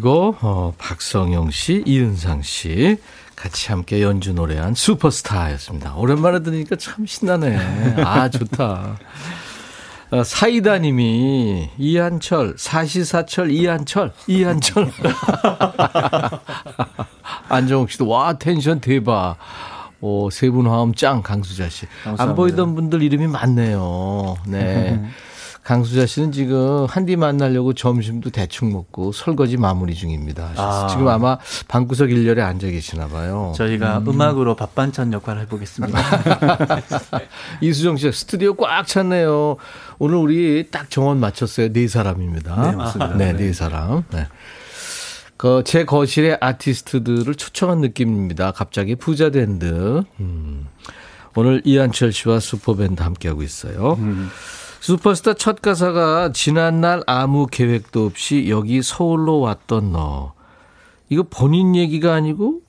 그리고 어, 박성영 씨, 이은상 씨 같이 함께 연주 노래한 슈퍼스타였습니다. 오랜만에 들으니까 참 신나네. 아 좋다. 어, 사이다님이 이한철 사시사철 이한철 이한철 (laughs) 안정욱 씨도 와 텐션 대박. 오, 세분 화음 짱 강수자 씨. 감사합니다. 안 보이던 분들 이름이 많네요. 네. (laughs) 강수자 씨는 지금 한디 만나려고 점심도 대충 먹고 설거지 마무리 중입니다. 아. 지금 아마 방구석 일렬에 앉아 계시나 봐요. 저희가 음. 악으로 밥반찬 역할을 해보겠습니다. (laughs) 이수정 씨 스튜디오 꽉 찼네요. 오늘 우리 딱 정원 맞췄어요. 네 사람입니다. 네, 맞습니다. 네, 네 사람. 네. 그제 거실에 아티스트들을 초청한 느낌입니다. 갑자기 부자 된 듯. 음. 오늘 이한철 씨와 슈퍼밴드 함께하고 있어요. 음. 슈퍼스타 첫 가사가 지난날 아무 계획도 없이 여기 서울로 왔던 너. 이거 본인 얘기가 아니고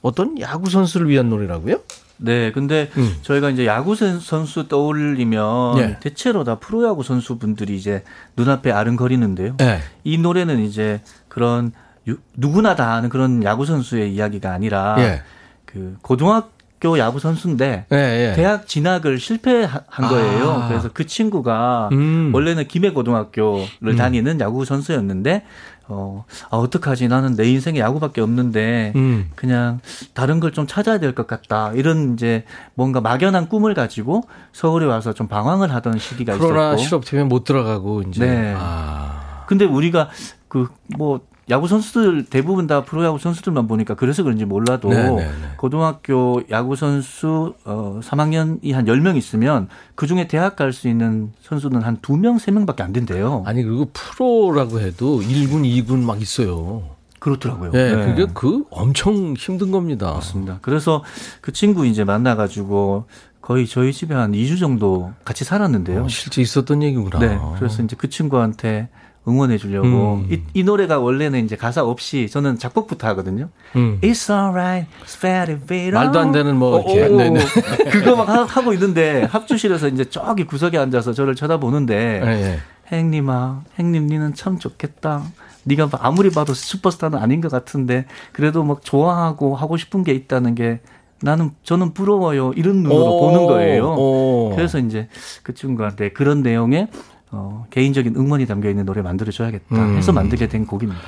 어떤 야구 선수를 위한 노래라고요? 네, 근데 음. 저희가 이제 야구 선수 떠올리면 네. 대체로 다 프로야구 선수분들이 이제 눈앞에 아른거리는데요. 네. 이 노래는 이제 그런 유, 누구나 다 아는 그런 야구 선수의 이야기가 아니라 네. 그 고등학교 학교 야구 선수인데 네, 네. 대학 진학을 실패한 거예요. 아. 그래서 그 친구가 음. 원래는 김해고등학교를 음. 다니는 야구 선수였는데 어, 아, 어떡하지? 나는 내 인생에 야구밖에 없는데, 음. 그냥 다른 걸 좀 찾아야 될 것 같다. 이런 이제 뭔가 막연한 꿈을 가지고 서울에 와서 좀 방황을 하던 시기가 있었고. 코로나 실업팀에 못 들어가고, 이제. 네. 아. 근데 우리가 그, 뭐, 야구 선수들 대부분 다 프로야구 선수들만 보니까 그래서 그런지 몰라도 네네네. 네, 네. 고등학교 야구 선수 어 3학년이 한 10명 있으면 그중에 대학 갈 수 있는 선수는 한 2명, 3명밖에 안 된대요. 아니 그리고 프로라고 해도 1군, 2군 막 있어요. 그렇더라고요. 네, 네. 그게 그 엄청 힘든 겁니다. 맞습니다. 그래서 그 친구 이제 만나 가지고 거의 저희 집에 한 2주 정도 같이 살았는데요. 어, 실제 있었던 얘기구나. 네. 그래서 이제 그 친구한테 응원해 주려고 음. 이, 이, 노래가 원래는 이제 가사 없이 저는 작곡부터 하거든요. 음. It's alright, it's very very 말도 안 되는 뭐 어, 이렇게 오, 네, 네. (laughs) 그거 막 하고 있는데 합주실에서 이제 저기 구석에 앉아서 저를 쳐다보는데 네, 네. 행님아, 행님 니는 참 좋겠다. 네가 아무리 봐도 슈퍼스타는 아닌 것 같은데 그래도 막 좋아하고 하고 싶은 게 있다는 게 나는 저는 부러워요 이런 눈으로 오, 보는 거예요. 오. 그래서 이제 그 친구한테 그런 내용의 어, 개인적인 응원이 담겨 있는 노래 만들어줘야겠다 음. 해서 만들게 된 곡입니다.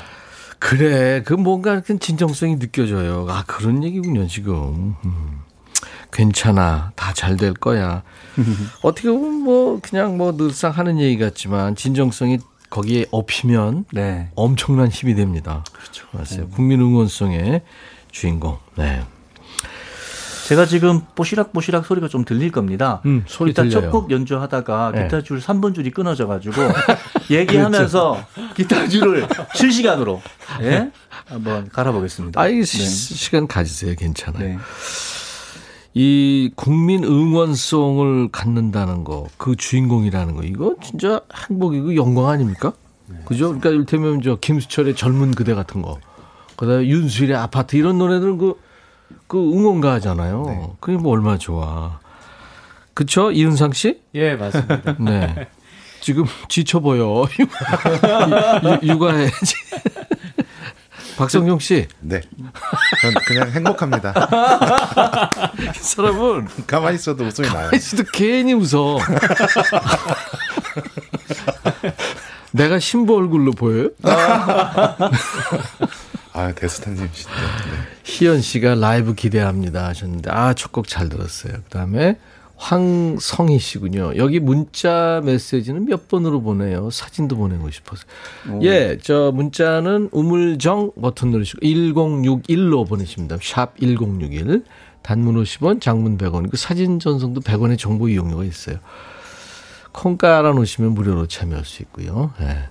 그래, 그 뭔가 그 진정성이 느껴져요. 아 그런 얘기군요 지금. 음. 괜찮아, 다 잘 될 거야. (laughs) 어떻게 보면 뭐 그냥 뭐 늘상 하는 얘기 같지만 진정성이 거기에 업히면 네. 엄청난 힘이 됩니다. 그렇죠. 맞아요. 네. 국민 응원송의 주인공. 네. 제가 지금 뽀시락뽀시락 소리가 좀 들릴 겁니다. 음, 소리 기타 첫곡 연주하다가 네. 기타 줄 3번 줄이 끊어져 가지고 (laughs) 얘기하면서 그렇죠. 기타 줄을 실시간으로 예? 한번 갈아보겠습니다. 아, 이 네. 시간 가지세요. 괜찮아요. 네. 이 국민 응원송을 갖는다는 거, 그 주인공이라는 거, 이거 진짜 행복이고 영광 아닙니까? 네. 그죠? 그러니까 이를테면 저 김수철의 젊은 그대 같은 거, 그 다음에 윤수일의 아파트 이런 노래들은 그, 그 응원가 하잖아요. 네. 그게 뭐 얼마나 좋아. 그쵸? 이은상 씨? 예, 맞습니다. (laughs) 네. 지금 지쳐 보여. 육아해야지. 박성용 씨. 네. 전 그냥 행복합니다. 이 사람은 (laughs) 가만히 있어도 웃음이 나요. 가만히 있어도 괜히 웃어. (laughs) 내가 신부 얼굴로 보여요? 아, 데스타님 진짜. 네. 희연 씨가 라이브 기대합니다 하셨는데, 아, 첫 곡 잘 들었어요. 그 다음에 황성희 씨군요. 여기 문자 메시지는 몇 번으로 보내요? 사진도 보내고 싶어서. 오. 예, 저 문자는 우물정 버튼 누르시고 1061로 보내십니다. 샵 1061. 단문 50원, 장문 100원. 그 사진 전송도 100원의 정보 이용료가 있어요. 콩 깔아 놓으시면 무료로 참여할 수 있고요. 예.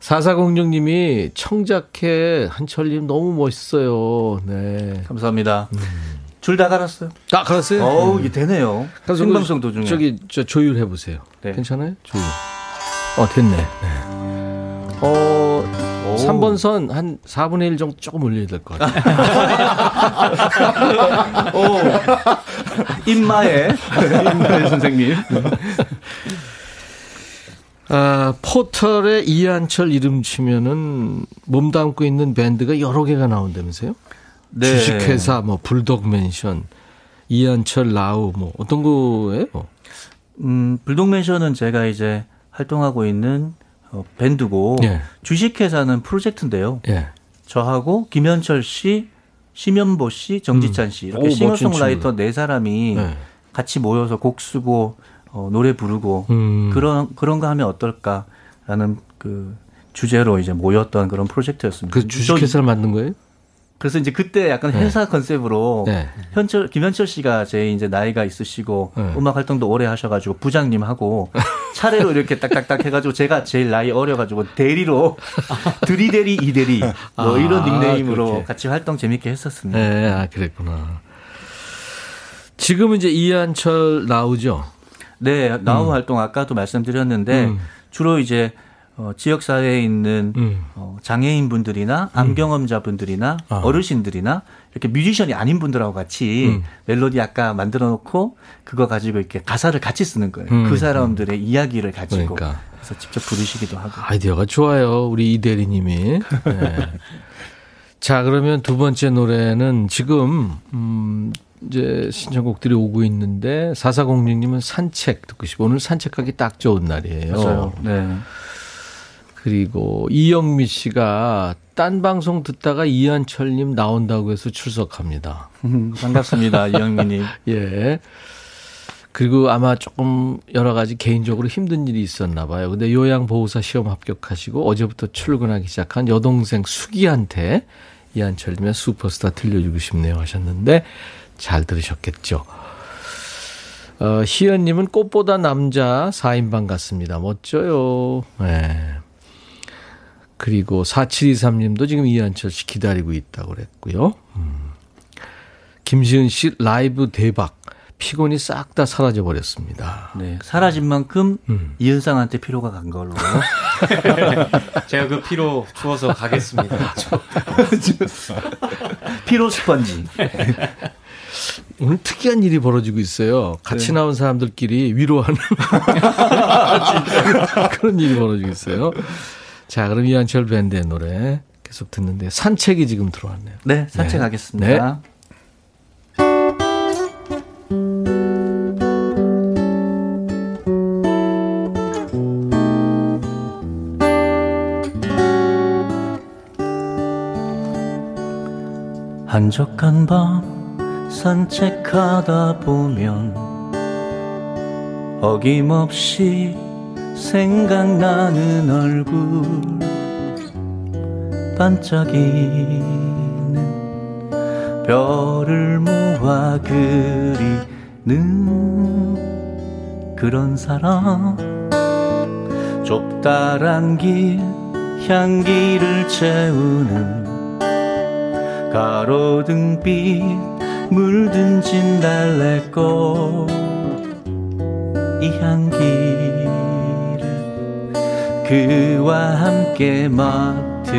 4406님이 청자켓 한철님 너무 멋있어요. 네. 감사합니다. 음. 줄다 갈았어요. 아, 갈았어요? 어우, 이게 되네요. 생방송 도중에. 저기, 저 조율해 보세요. 네. 괜찮아요? 조율. 어, 됐네. 네. 어, 오. 3번 선 한 4분의 1 정도 조금 올려야 될 것 같아요. (laughs) 오. 임마에. 임마에 선생님. (laughs) 아, 포털에 이한철 이름 치면은 몸담고 있는 밴드가 여러 개가 나온다면서요? 네. 주식회사, 뭐, 불독맨션, 이한철, 라우, 뭐, 어떤 거예요? 음, 불독맨션은 제가 이제 활동하고 있는 어, 밴드고, 예. 주식회사는 프로젝트인데요. 예. 저하고 김현철 씨, 심연보 씨, 정지찬 씨, 이렇게 오, 싱어송라이터 네 사람이 네. 같이 모여서 곡 쓰고, 어, 노래 부르고, 음. 그런, 그런 거 하면 어떨까라는 그 주제로 이제 모였던 그런 프로젝트였습니다. 그 주식회사를 만든 거예요? 그래서 이제 그때 약간 네. 회사 네. 컨셉으로 네. 현철 김현철 씨가 제 이제 나이가 있으시고 네. 음악 활동도 오래 하셔가지고 부장님 하고 (laughs) 차례로 이렇게 딱딱딱 해가지고 제가 제일 나이 어려가지고 대리로 (laughs) 드리대리 이대리 뭐 아, 이런 닉네임으로 그렇게. 같이 활동 재밌게 했었습니다. 네, 아 그랬구나. 지금은 이제 이한철 나오죠. 네, 나우 음. 활동 아까도 말씀드렸는데 음. 주로 이제 어, 지역 사회에 있는 음. 어, 장애인 분들이나 암 경험자 분들이나 아. 어르신들이나 이렇게 뮤지션이 아닌 분들하고 같이 음. 멜로디 아까 만들어 놓고 그거 가지고 이렇게 가사를 같이 쓰는 거예요. 음. 그 사람들의 음. 이야기를 가지고 그러니까. 그래서 직접 부르시기도 하고. 아이디어가 좋아요. 우리 이대리님이. (laughs) 네. 자, 그러면 두 번째 노래는 지금 음 이제 신청곡들이 오고 있는데 사사공님은 산책 듣고 싶어. 오늘 산책하기 딱 좋은 날이에요. 맞아요. 네. 그리고 이영미 씨가 딴 방송 듣다가 이한철님 나온다고 해서 출석합니다. 반갑습니다, (laughs) 이영미님. 예. 그리고 아마 조금 여러 가지 개인적으로 힘든 일이 있었나 봐요. 근데 요양보호사 시험 합격하시고 어제부터 출근하기 시작한 여동생 수기한테 이한철님의 슈퍼스타 들려주고 싶네요 하셨는데 잘 들으셨겠죠. 어, 희연님은 꽃보다 남자 4인방 같습니다. 멋져요. 네. 그리고 4723님도 지금 이한철 씨 기다리고 있다고 그랬고요. 음. 김시은 씨 라이브 대박. 피곤이 싹 다 사라져 버렸습니다. 네, 사라진 만큼 음. 이은상한테 피로가 간 걸로. (laughs) (laughs) 제가 그 피로 주워서 가겠습니다. (laughs) 피로 스펀지. 오늘 특이한 일이 벌어지고 있어요. 같이 네. 나온 사람들끼리 위로하는 (laughs) 그런 일이 벌어지고 있어요. 자, 그럼 이한철 밴드의 노래 계속 듣는데 산책이 지금 들어왔네요. 네, 산책하겠습니다. 네. 한적한 밤 산책하다 보면 어김없이 생각나는 얼굴. 반짝이는 별을 모아 그리는 그런 사람. 좁다란 길 향기를 채우는 가로등빛 물든 진달래꽃 이 향기를 그와 함께 맡으면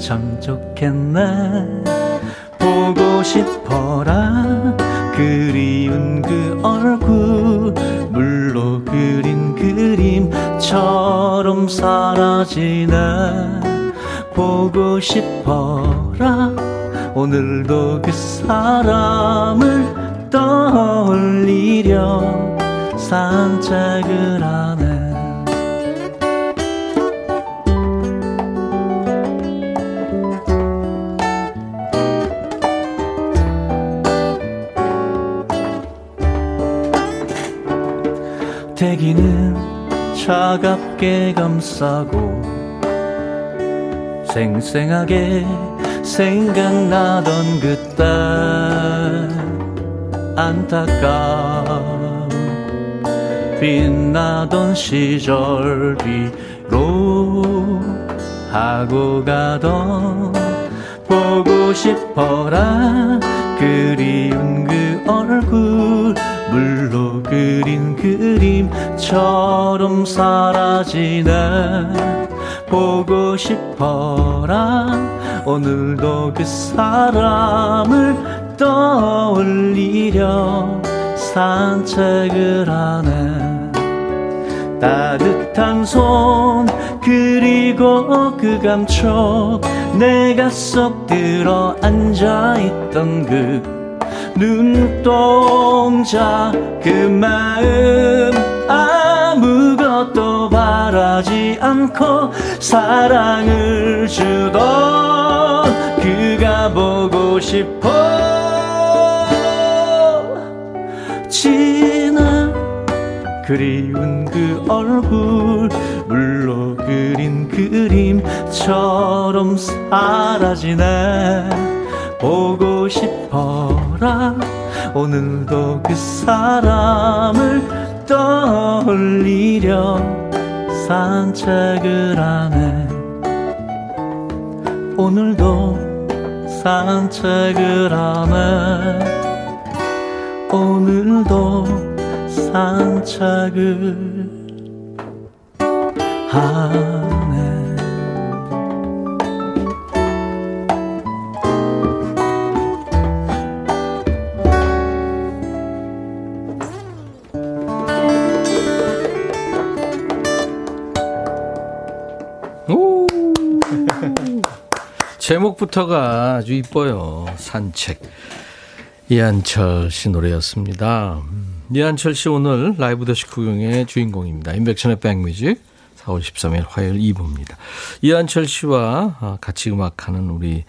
참 좋겠네. 보고 싶어라. 그리운 그 얼굴 물로 그린 그림처럼 사라지네. 보고 싶어라 오늘도 그 사람을 떠올리려 산책을 하네. 대기는 차갑게 감싸고 생생하게 생각나던 그때 안타까운 빛나던 시절 뒤로 하고 가던 보고 싶어라 그리운 그 얼굴 물로 그린 그림처럼 사라지네 보고 싶어라 오늘도 그 사람을 떠올리려 산책을 하네. 따뜻한 손 그리고 그 감촉 내가 쏙 들어 앉아있던 그 눈동자 그 마음 바라지 않고 사랑을 주던 그가 보고 싶어. 지나 그리운 그 얼굴 물로 그린 그림처럼 사라지네. 보고 싶어라. 오늘도 그 사람을 떠올리려 산책을 하네. 오늘도 산책을 하네. 오늘도 산책을 하네 오 (laughs) 제목부터가 아주 이뻐요. 산책. 이한철 씨 노래였습니다. 이한철 씨 오늘 라이브 더시 구경의 주인공입니다. 인백션의 백뮤직 4월 13일 화요일 2부입니다. 이한철 씨와 아, 같이 음악하는 우리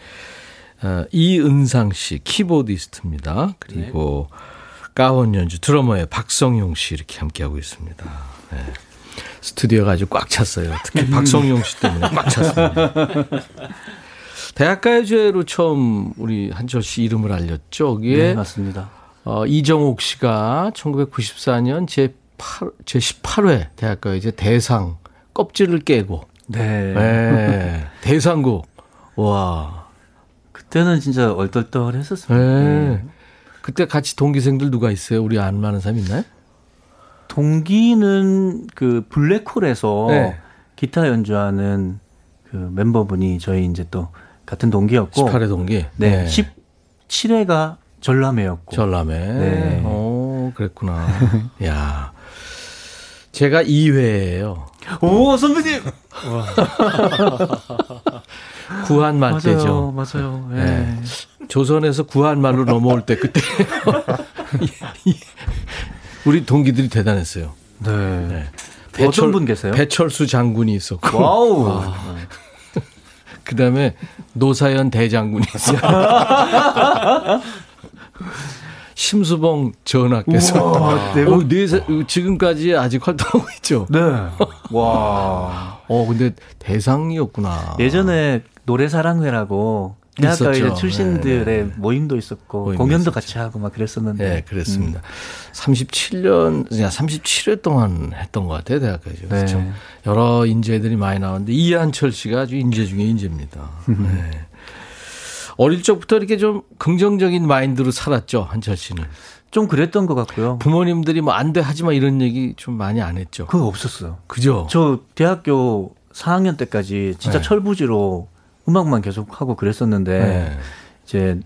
아, 이은상 씨 키보디스트입니다. 그리고 네. 가원 연주 드러머의 박성용 씨 이렇게 함께하고 있습니다. 네. 스튜디오가 아주 꽉 찼어요. 특히 박성용 씨 때문에 꽉 찼습니다. (laughs) 대학가요제로 처음 우리 한철 씨 이름을 알렸죠. 거기에 네, 맞습니다. 어, 이정옥 씨가 1994년 제 8 제 18회 대학가요제 대상 껍질을 깨고 네. 네. 대상곡. 와. 그때는 진짜 얼떨떨했었어요. 네. 네. 그때 같이 동기생들 누가 있어요? 우리 안 많은 사람 있나요? 동기는 그 블랙홀에서 네. 기타 연주하는 그 멤버분이 저희 이제 또 같은 동기였고 18회 동기. 네. 네. 17회가 전람회였고. 전람회. 네. 오, 그랬구나. (laughs) 야. 제가 2회예요. 오, 선배님. (laughs) 구한말 맞아요, 때죠. 맞아요. 네. 네. 조선에서 구한 말로 넘어올 때 그때 (laughs) 우리 동기들이 대단했어요. 네. 네. 배철, 분 계세요? 배철수 장군이 있었고. wow. 와. 그 다음에 노사연 대장군이 있어요. (laughs) 심수봉 전하께서 어, 네, 지금까지 아직 활동하고 있죠. 네. 와. 어 근데 대상이었구나. 예전에 노래사랑회라고 대학가 이제 출신들의 네, 네. 모임도 있었고 공연도 있었죠. 같이 하고 막 그랬었는데. 네, 그랬습니다. 음. 37년, 37회 동안 했던 것 같아요, 대학까지. 네. 그렇죠. 여러 인재들이 많이 나왔는데 이한철 씨가 아주 인재 중에 인재입니다. 네. 어릴 적부터 이렇게 좀 긍정적인 마인드로 살았죠, 한철 씨는. 좀 그랬던 것 같고요. 부모님들이 뭐 안 돼 하지 마 이런 얘기 좀 많이 안 했죠. 그거 없었어요. 그죠? 저 대학교 4학년 때까지 진짜 네. 철부지로 음악만 계속 하고 그랬었는데 네. 이제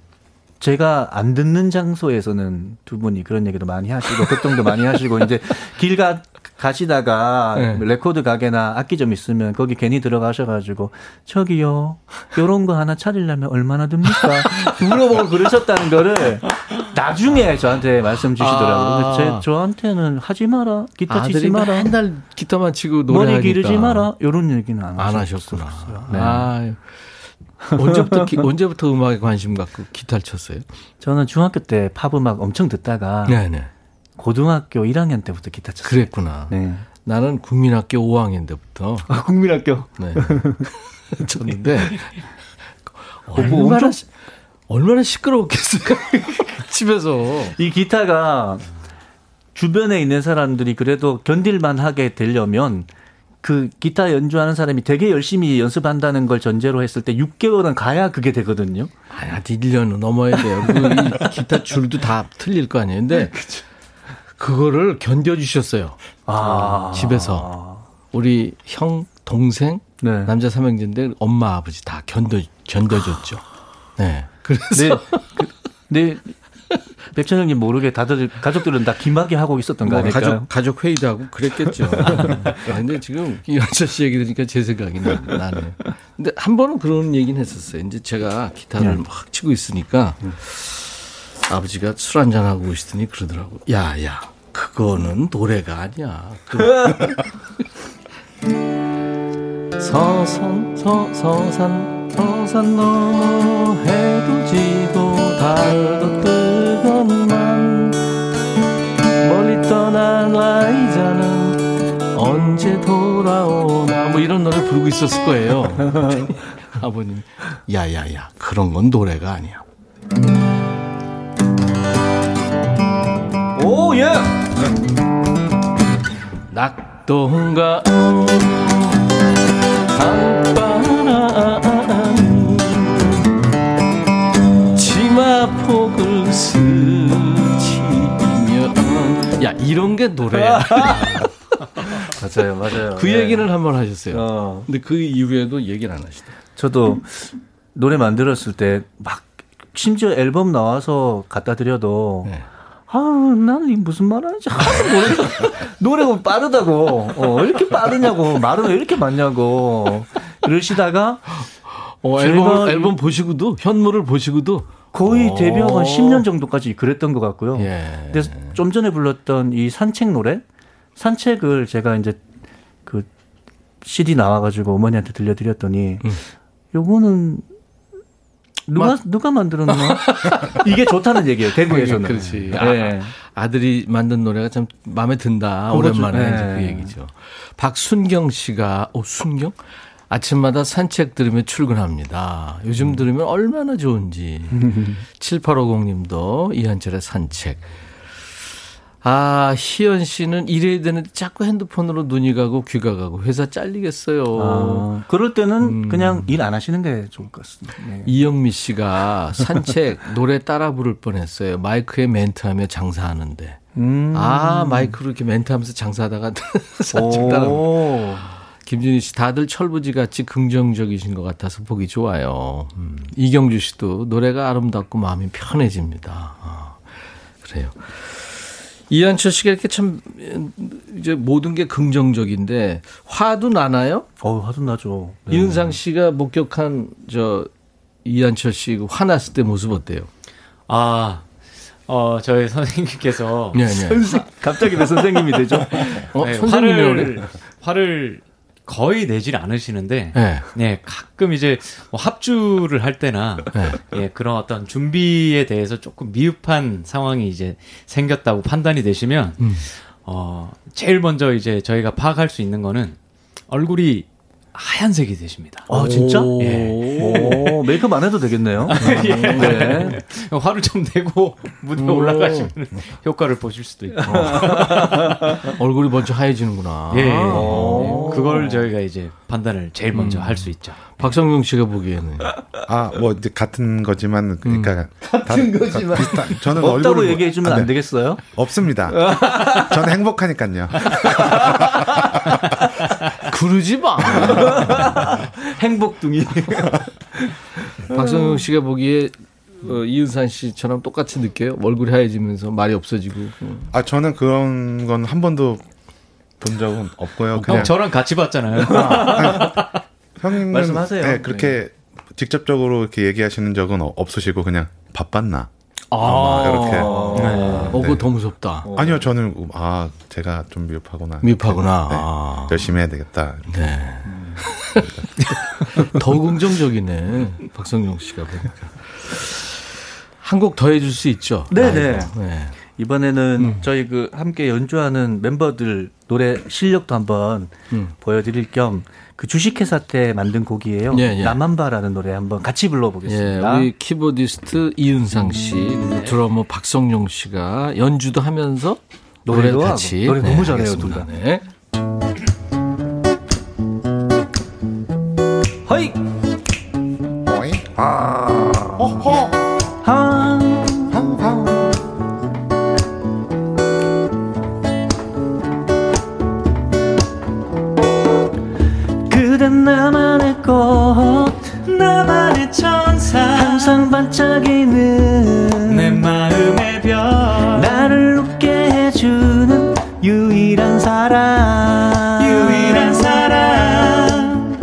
제가 안 듣는 장소에서는 두 분이 그런 얘기도 많이 하시고 걱정도 많이 하시고 이제 길 가, 가시다가 네. 레코드 가게나 악기점 있으면 거기 괜히 들어가셔가지고 저기요 요런 거 하나 찾으려면 얼마나 듭니까 (laughs) 물어보고 그러셨다는 거를 나중에 저한테 말씀 주시더라고요. 아. 제, 저한테는 하지 마라 기타 치지 마라 맨날 기타만 치고 노래하니까 머리 기르지 마라 요런 얘기는 안, 안 하셨구나. 네. 아. 언제부터 기, 언제부터 음악에 관심 갖고 기타를 쳤어요? 저는 중학교 때 팝 음악 엄청 듣다가 네네. 고등학교 1학년 때부터 기타 쳤어요. 그랬구나. 네. 나는 국민학교 5학년 때부터. 아, 국민학교. 네. (laughs) 쳤는데 (laughs) 얼마나 엄청... 얼마나 시끄러웠겠어요. (laughs) 집에서. 이 기타가 주변에 있는 사람들이 그래도 견딜만 하게 되려면 그 기타 연주하는 사람이 되게 열심히 연습한다는 걸 전제로 했을 때 6개월은 가야 그게 되거든요. 아, 1년은 넘어야 돼요. 그 기타 줄도 다 틀릴 거 아니에요. 근데 (laughs) 그거를 견뎌주셨어요. 아. 집에서. 우리 형, 동생, 네. 남자 삼형제인데 엄마, 아버지 다 견뎌, 견뎌줬죠. 네. 그래서. 네. 그, 네. 백천영님 모르게 다들 가족들은 다 기막이 하고 있었던 거 뭐 아닐까요? 가족 가족 회의도 하고 그랬겠죠. (laughs) 근데 지금 이현철 씨 얘기 들으니까 제 생각이 나네요. 근데 한 번은 그런 얘기는 했었어요. 이제 제가 기타를 네. 막 치고 있으니까 음. 아버지가 술 한잔 하고 오시더니 그러더라고. 야, 야, 그거는 노래가 아니야. (laughs) 서산 서 서산 서산 넘어 해도 지고 달도 뜨 언제 돌아오나 뭐 이런 노래 부르고 있었을 거예요. (laughs) 아버님 야야야 그런 건 노래가 아니야. 오 예. 낙동강 강바람 치마폭을 스치면 야 이런 게 노래야 (laughs) 맞아요 맞아요 그 네. 얘기는 한 번 하셨어요 어. 근데 그 이후에도 얘기를 안 하시더라고요 저도 노래 만들었을 때 막 심지어 앨범 나와서 갖다 드려도 네. 아, 난이 무슨 말 하는지 하나도 모르겠어. (laughs) 노래가 빠르다고. 어, 이렇게 빠르냐고. 말은 왜 이렇게 많냐고. 그러시다가. 어, 앨범, 앨범 보시고도, 현물을 보시고도. 거의 데뷔하고 한 10년 정도까지 그랬던 것 같고요. 예. 근데 좀 전에 불렀던 이 산책 노래? 산책을 제가 이제 그 CD 나와가지고 어머니한테 들려드렸더니, 음. 요거는 누가 마, 누가 만들었나? (laughs) 이게 좋다는 얘기예요. 대구에서는. 그렇지. 네. 아, 들이 만든 노래가 참 마음에 든다. 오랜만에 네. 그 얘기죠. 박순경 씨가 어 순경? 아침마다 산책 들으며 출근합니다. 요즘 음. 들으면 얼마나 좋은지. (laughs) 7850님도 이한철의 산책. 아, 희연 씨는 일해야 되는데 자꾸 핸드폰으로 눈이 가고 귀가 가고 회사 잘리겠어요. 아, 그럴 때는 음. 그냥 일 안 하시는 게 좋을 것 같습니다. 네. 이영미 씨가 산책 (laughs) 노래 따라 부를 뻔했어요. 마이크에 멘트하며 장사하는데. 음. 아, 마이크로 이렇게 멘트하면서 장사하다가 (laughs) 산책 따라. 김준희 씨, 다들 철부지 같이 긍정적이신 것 같아서 보기 좋아요. 음. 이경주 씨도 노래가 아름답고 마음이 편해집니다. 아, 그래요. 이한철 씨가 이렇게 참 이제 모든 게 긍정적인데 화도 나나요? 어, 화도 나죠. 네. 이은상 씨가 목격한 저 이한철 씨그 화났을 때 모습 어때요? 아, 어, 저희 선생님께서 네, 네. (laughs) 갑자기 왜 선생님이 되죠? 어, 네, 화를 화를 거의 내질 않으시는데, 네. 네 가끔 이제 뭐 합주를 할 때나, 네. 예, 그런 어떤 준비에 대해서 조금 미흡한 상황이 이제 생겼다고 판단이 되시면, 음. 어, 제일 먼저 이제 저희가 파악할 수 있는 거는 얼굴이 하얀색이 되십니다. 아 진짜? 예. 오, 메이크업 안 해도 되겠네요. (laughs) 예. 네. 화를 좀 내고 무대 에 올라가시면 효과를 보실 수도 있고. (laughs) 얼굴이 먼저 하얘지는구나. 예. 그걸 저희가 이제 판단을 제일 먼저 음. 할수 있죠. 박성용 씨가 보기에는 아뭐 이제 같은 거지만 그러니까 음. 같은 다, 거지만 비슷한, 저는 없다고 뭐 얘기해 주면 아, 네. 안 되겠어요? 없습니다. (laughs) 저는 행복하니까요. 그러지 마. (laughs) 행복둥이. (laughs) 박성용 씨가 보기에 어, 이은산 씨처럼 똑같이 느껴요? 얼굴이 하얘지면서 말이 없어지고. 아 저는 그런 건 한 번도 본 적은 없고요. 그냥 저랑 같이 봤잖아요. 아, 형님은 말씀하세요. 네, 그렇게 네. 직접적으로 이렇게 얘기하시는 적은 없으시고 그냥 바빴나? 아, 이렇게. 네. 어, 그거 더 무섭다. 아니요, 저는 아 제가 좀 미흡하구나. 미흡하구나. 네, 아. 열심히 해야 되겠다. 네. 더 긍정적이네, 박성용 씨가 보니까. 한 곡 더 해줄 수 있죠? 네네. 네. 네. 이번에는 음. 저희 그 함께 연주하는 멤버들 노래 실력도 한번 음. 보여드릴 겸 그 주식회사 때 만든 곡이에요. 예, 예. 나만바라는 노래 한번 같이 불러보겠습니다. 예, 우리 키보디스트 이은상 씨, 음, 네. 드러머 박성용 씨가 연주도 하면서 노래 같이 노래 너무 네, 잘해요, 둘 다. 네. 허이. 허이. 아. 반짝이는 내 마음의 별. 나를 웃게 해주는 유일한 사람. 유일한 사람.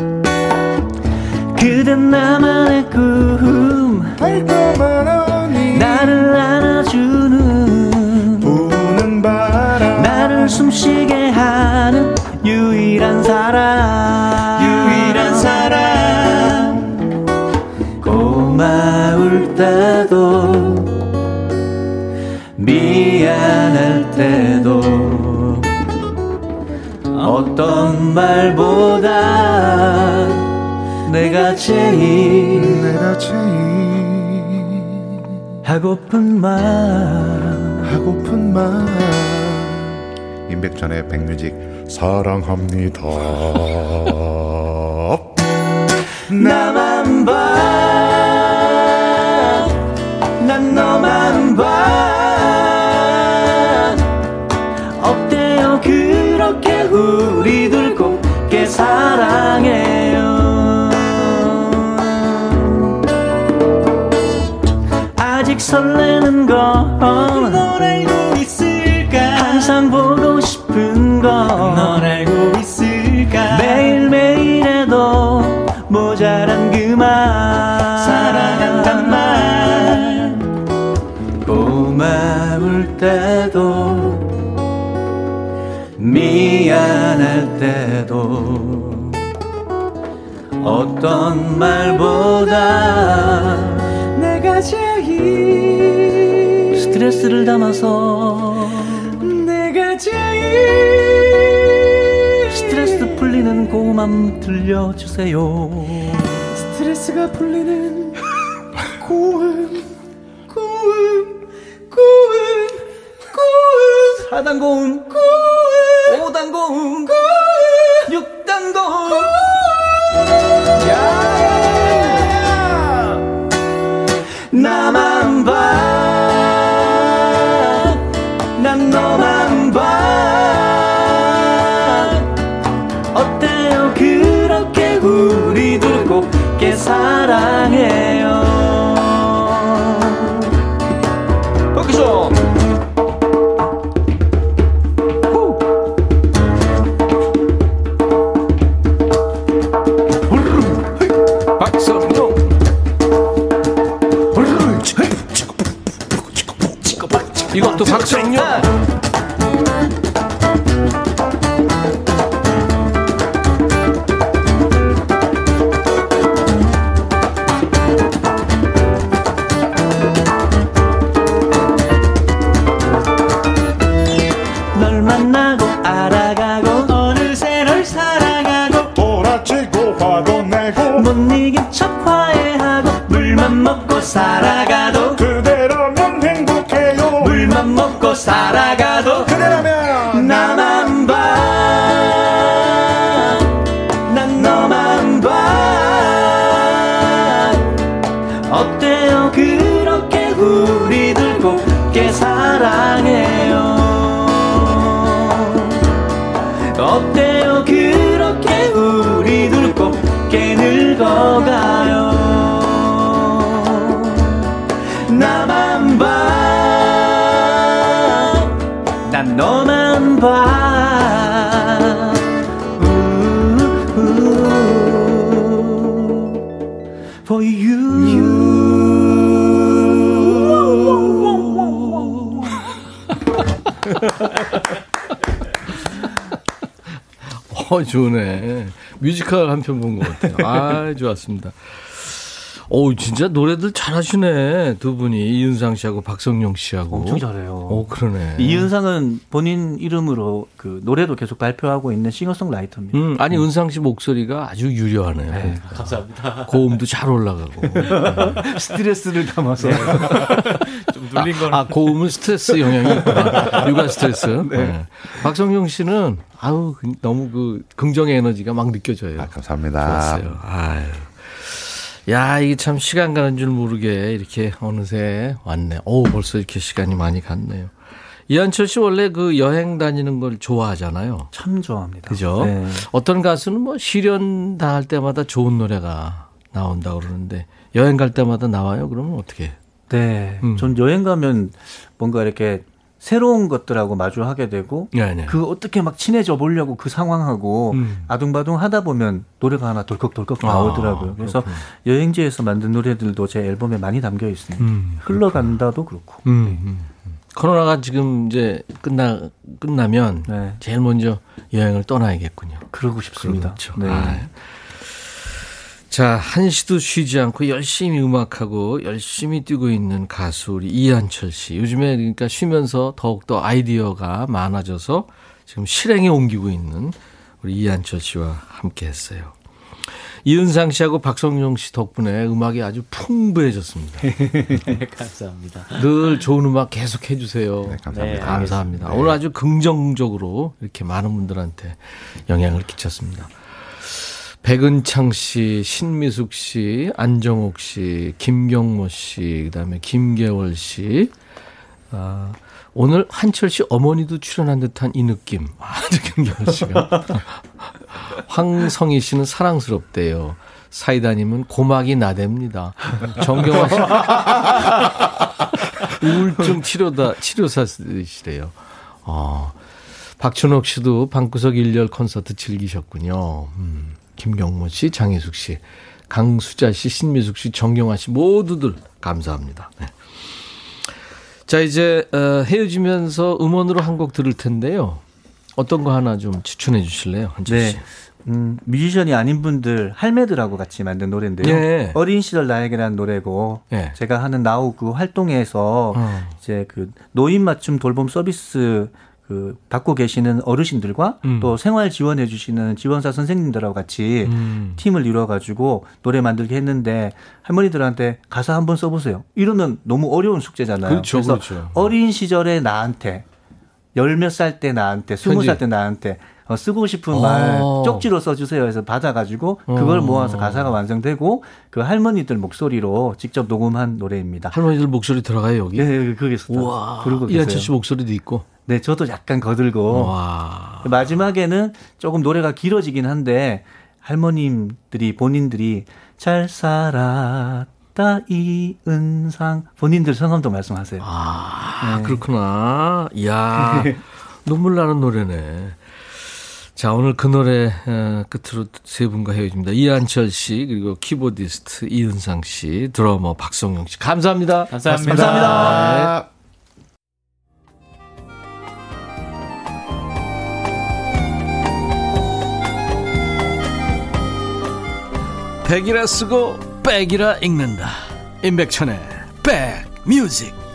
그댄 나만의 꿈. 나를 안아주는 부는 바람. 나를 숨쉬 말보다 내가 제일 내가 제일 하고픈 말 하고픈 말 임백천의 백뮤직 사랑합니다. (laughs) 나만 봐 설레는 건 널 알고 있을까? 항상 보고 싶은 건널 알고 있을까? 매일매일에도 모자란 그말. 사랑한단 말. 고마울 때도 미안할 때도 어떤 말보다 스트레스를 담아서 내가 제일 스트레스 풀리는 고음 들려주세요. 스트레스가 풀리는 고음 고음 고음 고음. 사단 고음 고음 거 좋네. 뮤지컬 한 편 본 것 같아요. (laughs) 아, 좋았습니다. 오, 진짜 노래들 잘하시네. 두 분이 이윤상 씨하고 박성용 씨하고. 엄청 잘해요. 오, 그러네. 이윤상은 본인 이름으로 그 노래도 계속 발표하고 있는 싱어송라이터입니다. 음, 아니 윤상 씨 목소리가 아주 유려하네요. 네, 감사합니다. 고음도 잘 올라가고. 네. (laughs) 스트레스를 담아서 (laughs) 좀 눌린 건. 아, 고음은 스트레스 영향이 있구나. 육아 스트레스. 네. 네. 박성용 씨는 아우 너무 그 긍정의 에너지가 막 느껴져요. 아, 감사합니다. 좋았어요. 아유. 야, 이게 참 시간 가는 줄 모르게 이렇게 어느새 왔네. 오, 벌써 이렇게 시간이 많이 갔네요. 이한철 씨 원래 그 여행 다니는 걸 좋아하잖아요. 참 좋아합니다. 그죠? 네. 어떤 가수는 뭐 시련 다할 때마다 좋은 노래가 나온다 그러는데 여행 갈 때마다 나와요? 그러면 어떻게? 네. 음. 전 여행 가면 뭔가 이렇게 새로운 것들하고 마주하게 되고 네네. 네. 그 어떻게 막 친해져 보려고 그 상황하고 음. 아둥바둥 하다 보면 노래가 하나 덜컥덜컥 아, 나오더라고요. 아, 그래서 여행지에서 만든 노래들도 제 앨범에 많이 담겨 있습니다. 음, 흘러간다도 그렇고. 음, 음, 음, 코로나가 지금 이제 끝나 끝나면 네. 제일 먼저 여행을 떠나야겠군요. 그러고 싶습니다. 그렇죠. 네. 아. 자, 한시도 쉬지 않고 열심히 음악하고 열심히 뛰고 있는 가수 우리 이한철 씨. 요즘에 그러니까 쉬면서 더욱더 아이디어가 많아져서 지금 실행에 옮기고 있는 우리 이한철 씨와 함께 했어요. 이은상 씨하고 박성용 씨 덕분에 음악이 아주 풍부해졌습니다. (laughs) 네, 감사합니다. 늘 좋은 음악 계속 해주세요. 네, 감사합니다. 네, 감사합니다. 네. 오늘 아주 긍정적으로 이렇게 많은 분들한테 영향을 끼쳤습니다. 백은창 씨, 신미숙 씨, 안정옥 씨, 김경모 씨, 그다음에 김계월 씨. 아, 오늘 한철 씨 어머니도 출연한 듯한 이 느낌. 아, (laughs) 김경월 씨가. (laughs) 황성희 씨는 사랑스럽대요. 사이다님은 고막이 나댑니다. 정경화 씨. (laughs) 우울증 치료다, 치료사시래요. 어, 박춘옥 씨도 방구석 일렬 콘서트 즐기셨군요. 음. 김경모 씨, 장혜숙 씨, 강수자 씨, 신미숙 씨, 정경화 씨 모두들 감사합니다. 네. 자 이제 어, 헤어지면서 음원으로 한 곡 들을 텐데요. 어떤 거 하나 좀 추천해 주실래요, 한철 씨? 네. 음, 뮤지션이 아닌 분들 할매들하고 같이 만든 노래인데요. 네. 어린 시절 나에게라는 노래고 네. 제가 하는 나우 그 활동에서 어. 이제 그 노인 맞춤 돌봄 서비스 그 받고 계시는 어르신들과 음. 또 생활 지원해 주시는 지원사 선생님들하고 같이 음. 팀을 이루어 가지고 노래 만들게 했는데 할머니들한테 가사 한번 써 보세요. 이러면 너무 어려운 숙제잖아요. 그렇죠, 그래서 그렇죠. 어린 시절에 나한테 열 몇 살 때 나한테 스무 살 때 나한테 어, 쓰고 싶은 말 어. 쪽지로 써주세요 해서 받아가지고 그걸 어. 모아서 가사가 완성되고 그 할머니들 목소리로 직접 녹음한 노래입니다. 할머니들 목소리 들어가요 여기? 네, 거기서. 와, 그리고 이한철 씨 목소리도 있고. 네, 저도 약간 거들고 와. 마지막에는 조금 노래가 길어지긴 한데 할머님들이 본인들이 잘 살았다 이은상 본인들 성함도 말씀하세요. 아 네. 그렇구나. 이야 (laughs) 눈물 나는 노래네. 자, 오늘 그 노래 어, 끝으로 세 분과 헤어집니다. 이한철 씨, 그리고 키보디스트 이은상 씨, 드러머 박성용 씨. 감사합니다. 감사합니다. 감사합니다. 네. 백이라 쓰고 백이라 읽는다 임백천의 백뮤직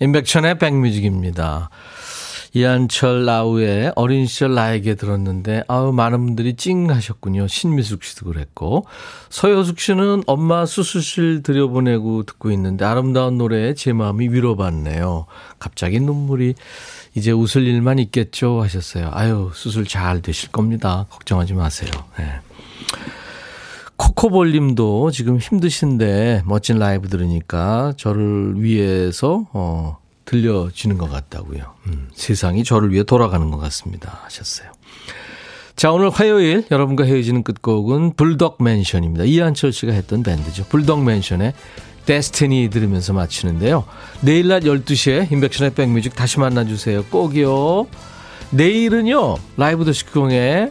임백천의 백뮤직입니다 이한철 라우의 어린 시절 나에게 들었는데 아우 많은 분들이 찡 하셨군요. 신미숙 씨도 그랬고 서효숙 씨는 엄마 수술실 들여보내고 듣고 있는데 아름다운 노래에 제 마음이 위로받네요. 갑자기 눈물이 이제 웃을 일만 있겠죠 하셨어요. 아유 수술 잘 되실 겁니다. 걱정하지 마세요. 네. 코코볼님도 지금 힘드신데 멋진 라이브 들으니까 저를 위해서 어, 들려지는 것 같다고요. 음, 세상이 저를 위해 돌아가는 것 같습니다. 하셨어요. 자, 오늘 화요일 여러분과 헤어지는 끝곡은 불덕 맨션입니다. 이한철 씨가 했던 밴드죠. 불덕 맨션의 데스티니 들으면서 마치는데요. 내일 낮 12시에 인백션의 백뮤직 다시 만나주세요. 꼭이요. 내일은요, 라이브 더시공에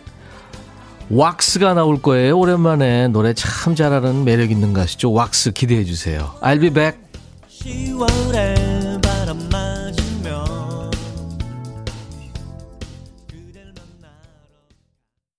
왁스가 나올 거예요. 오랜만에 노래 참 잘하는 매력 있는 가시죠. 왁스 기대해 주세요. I'll be back.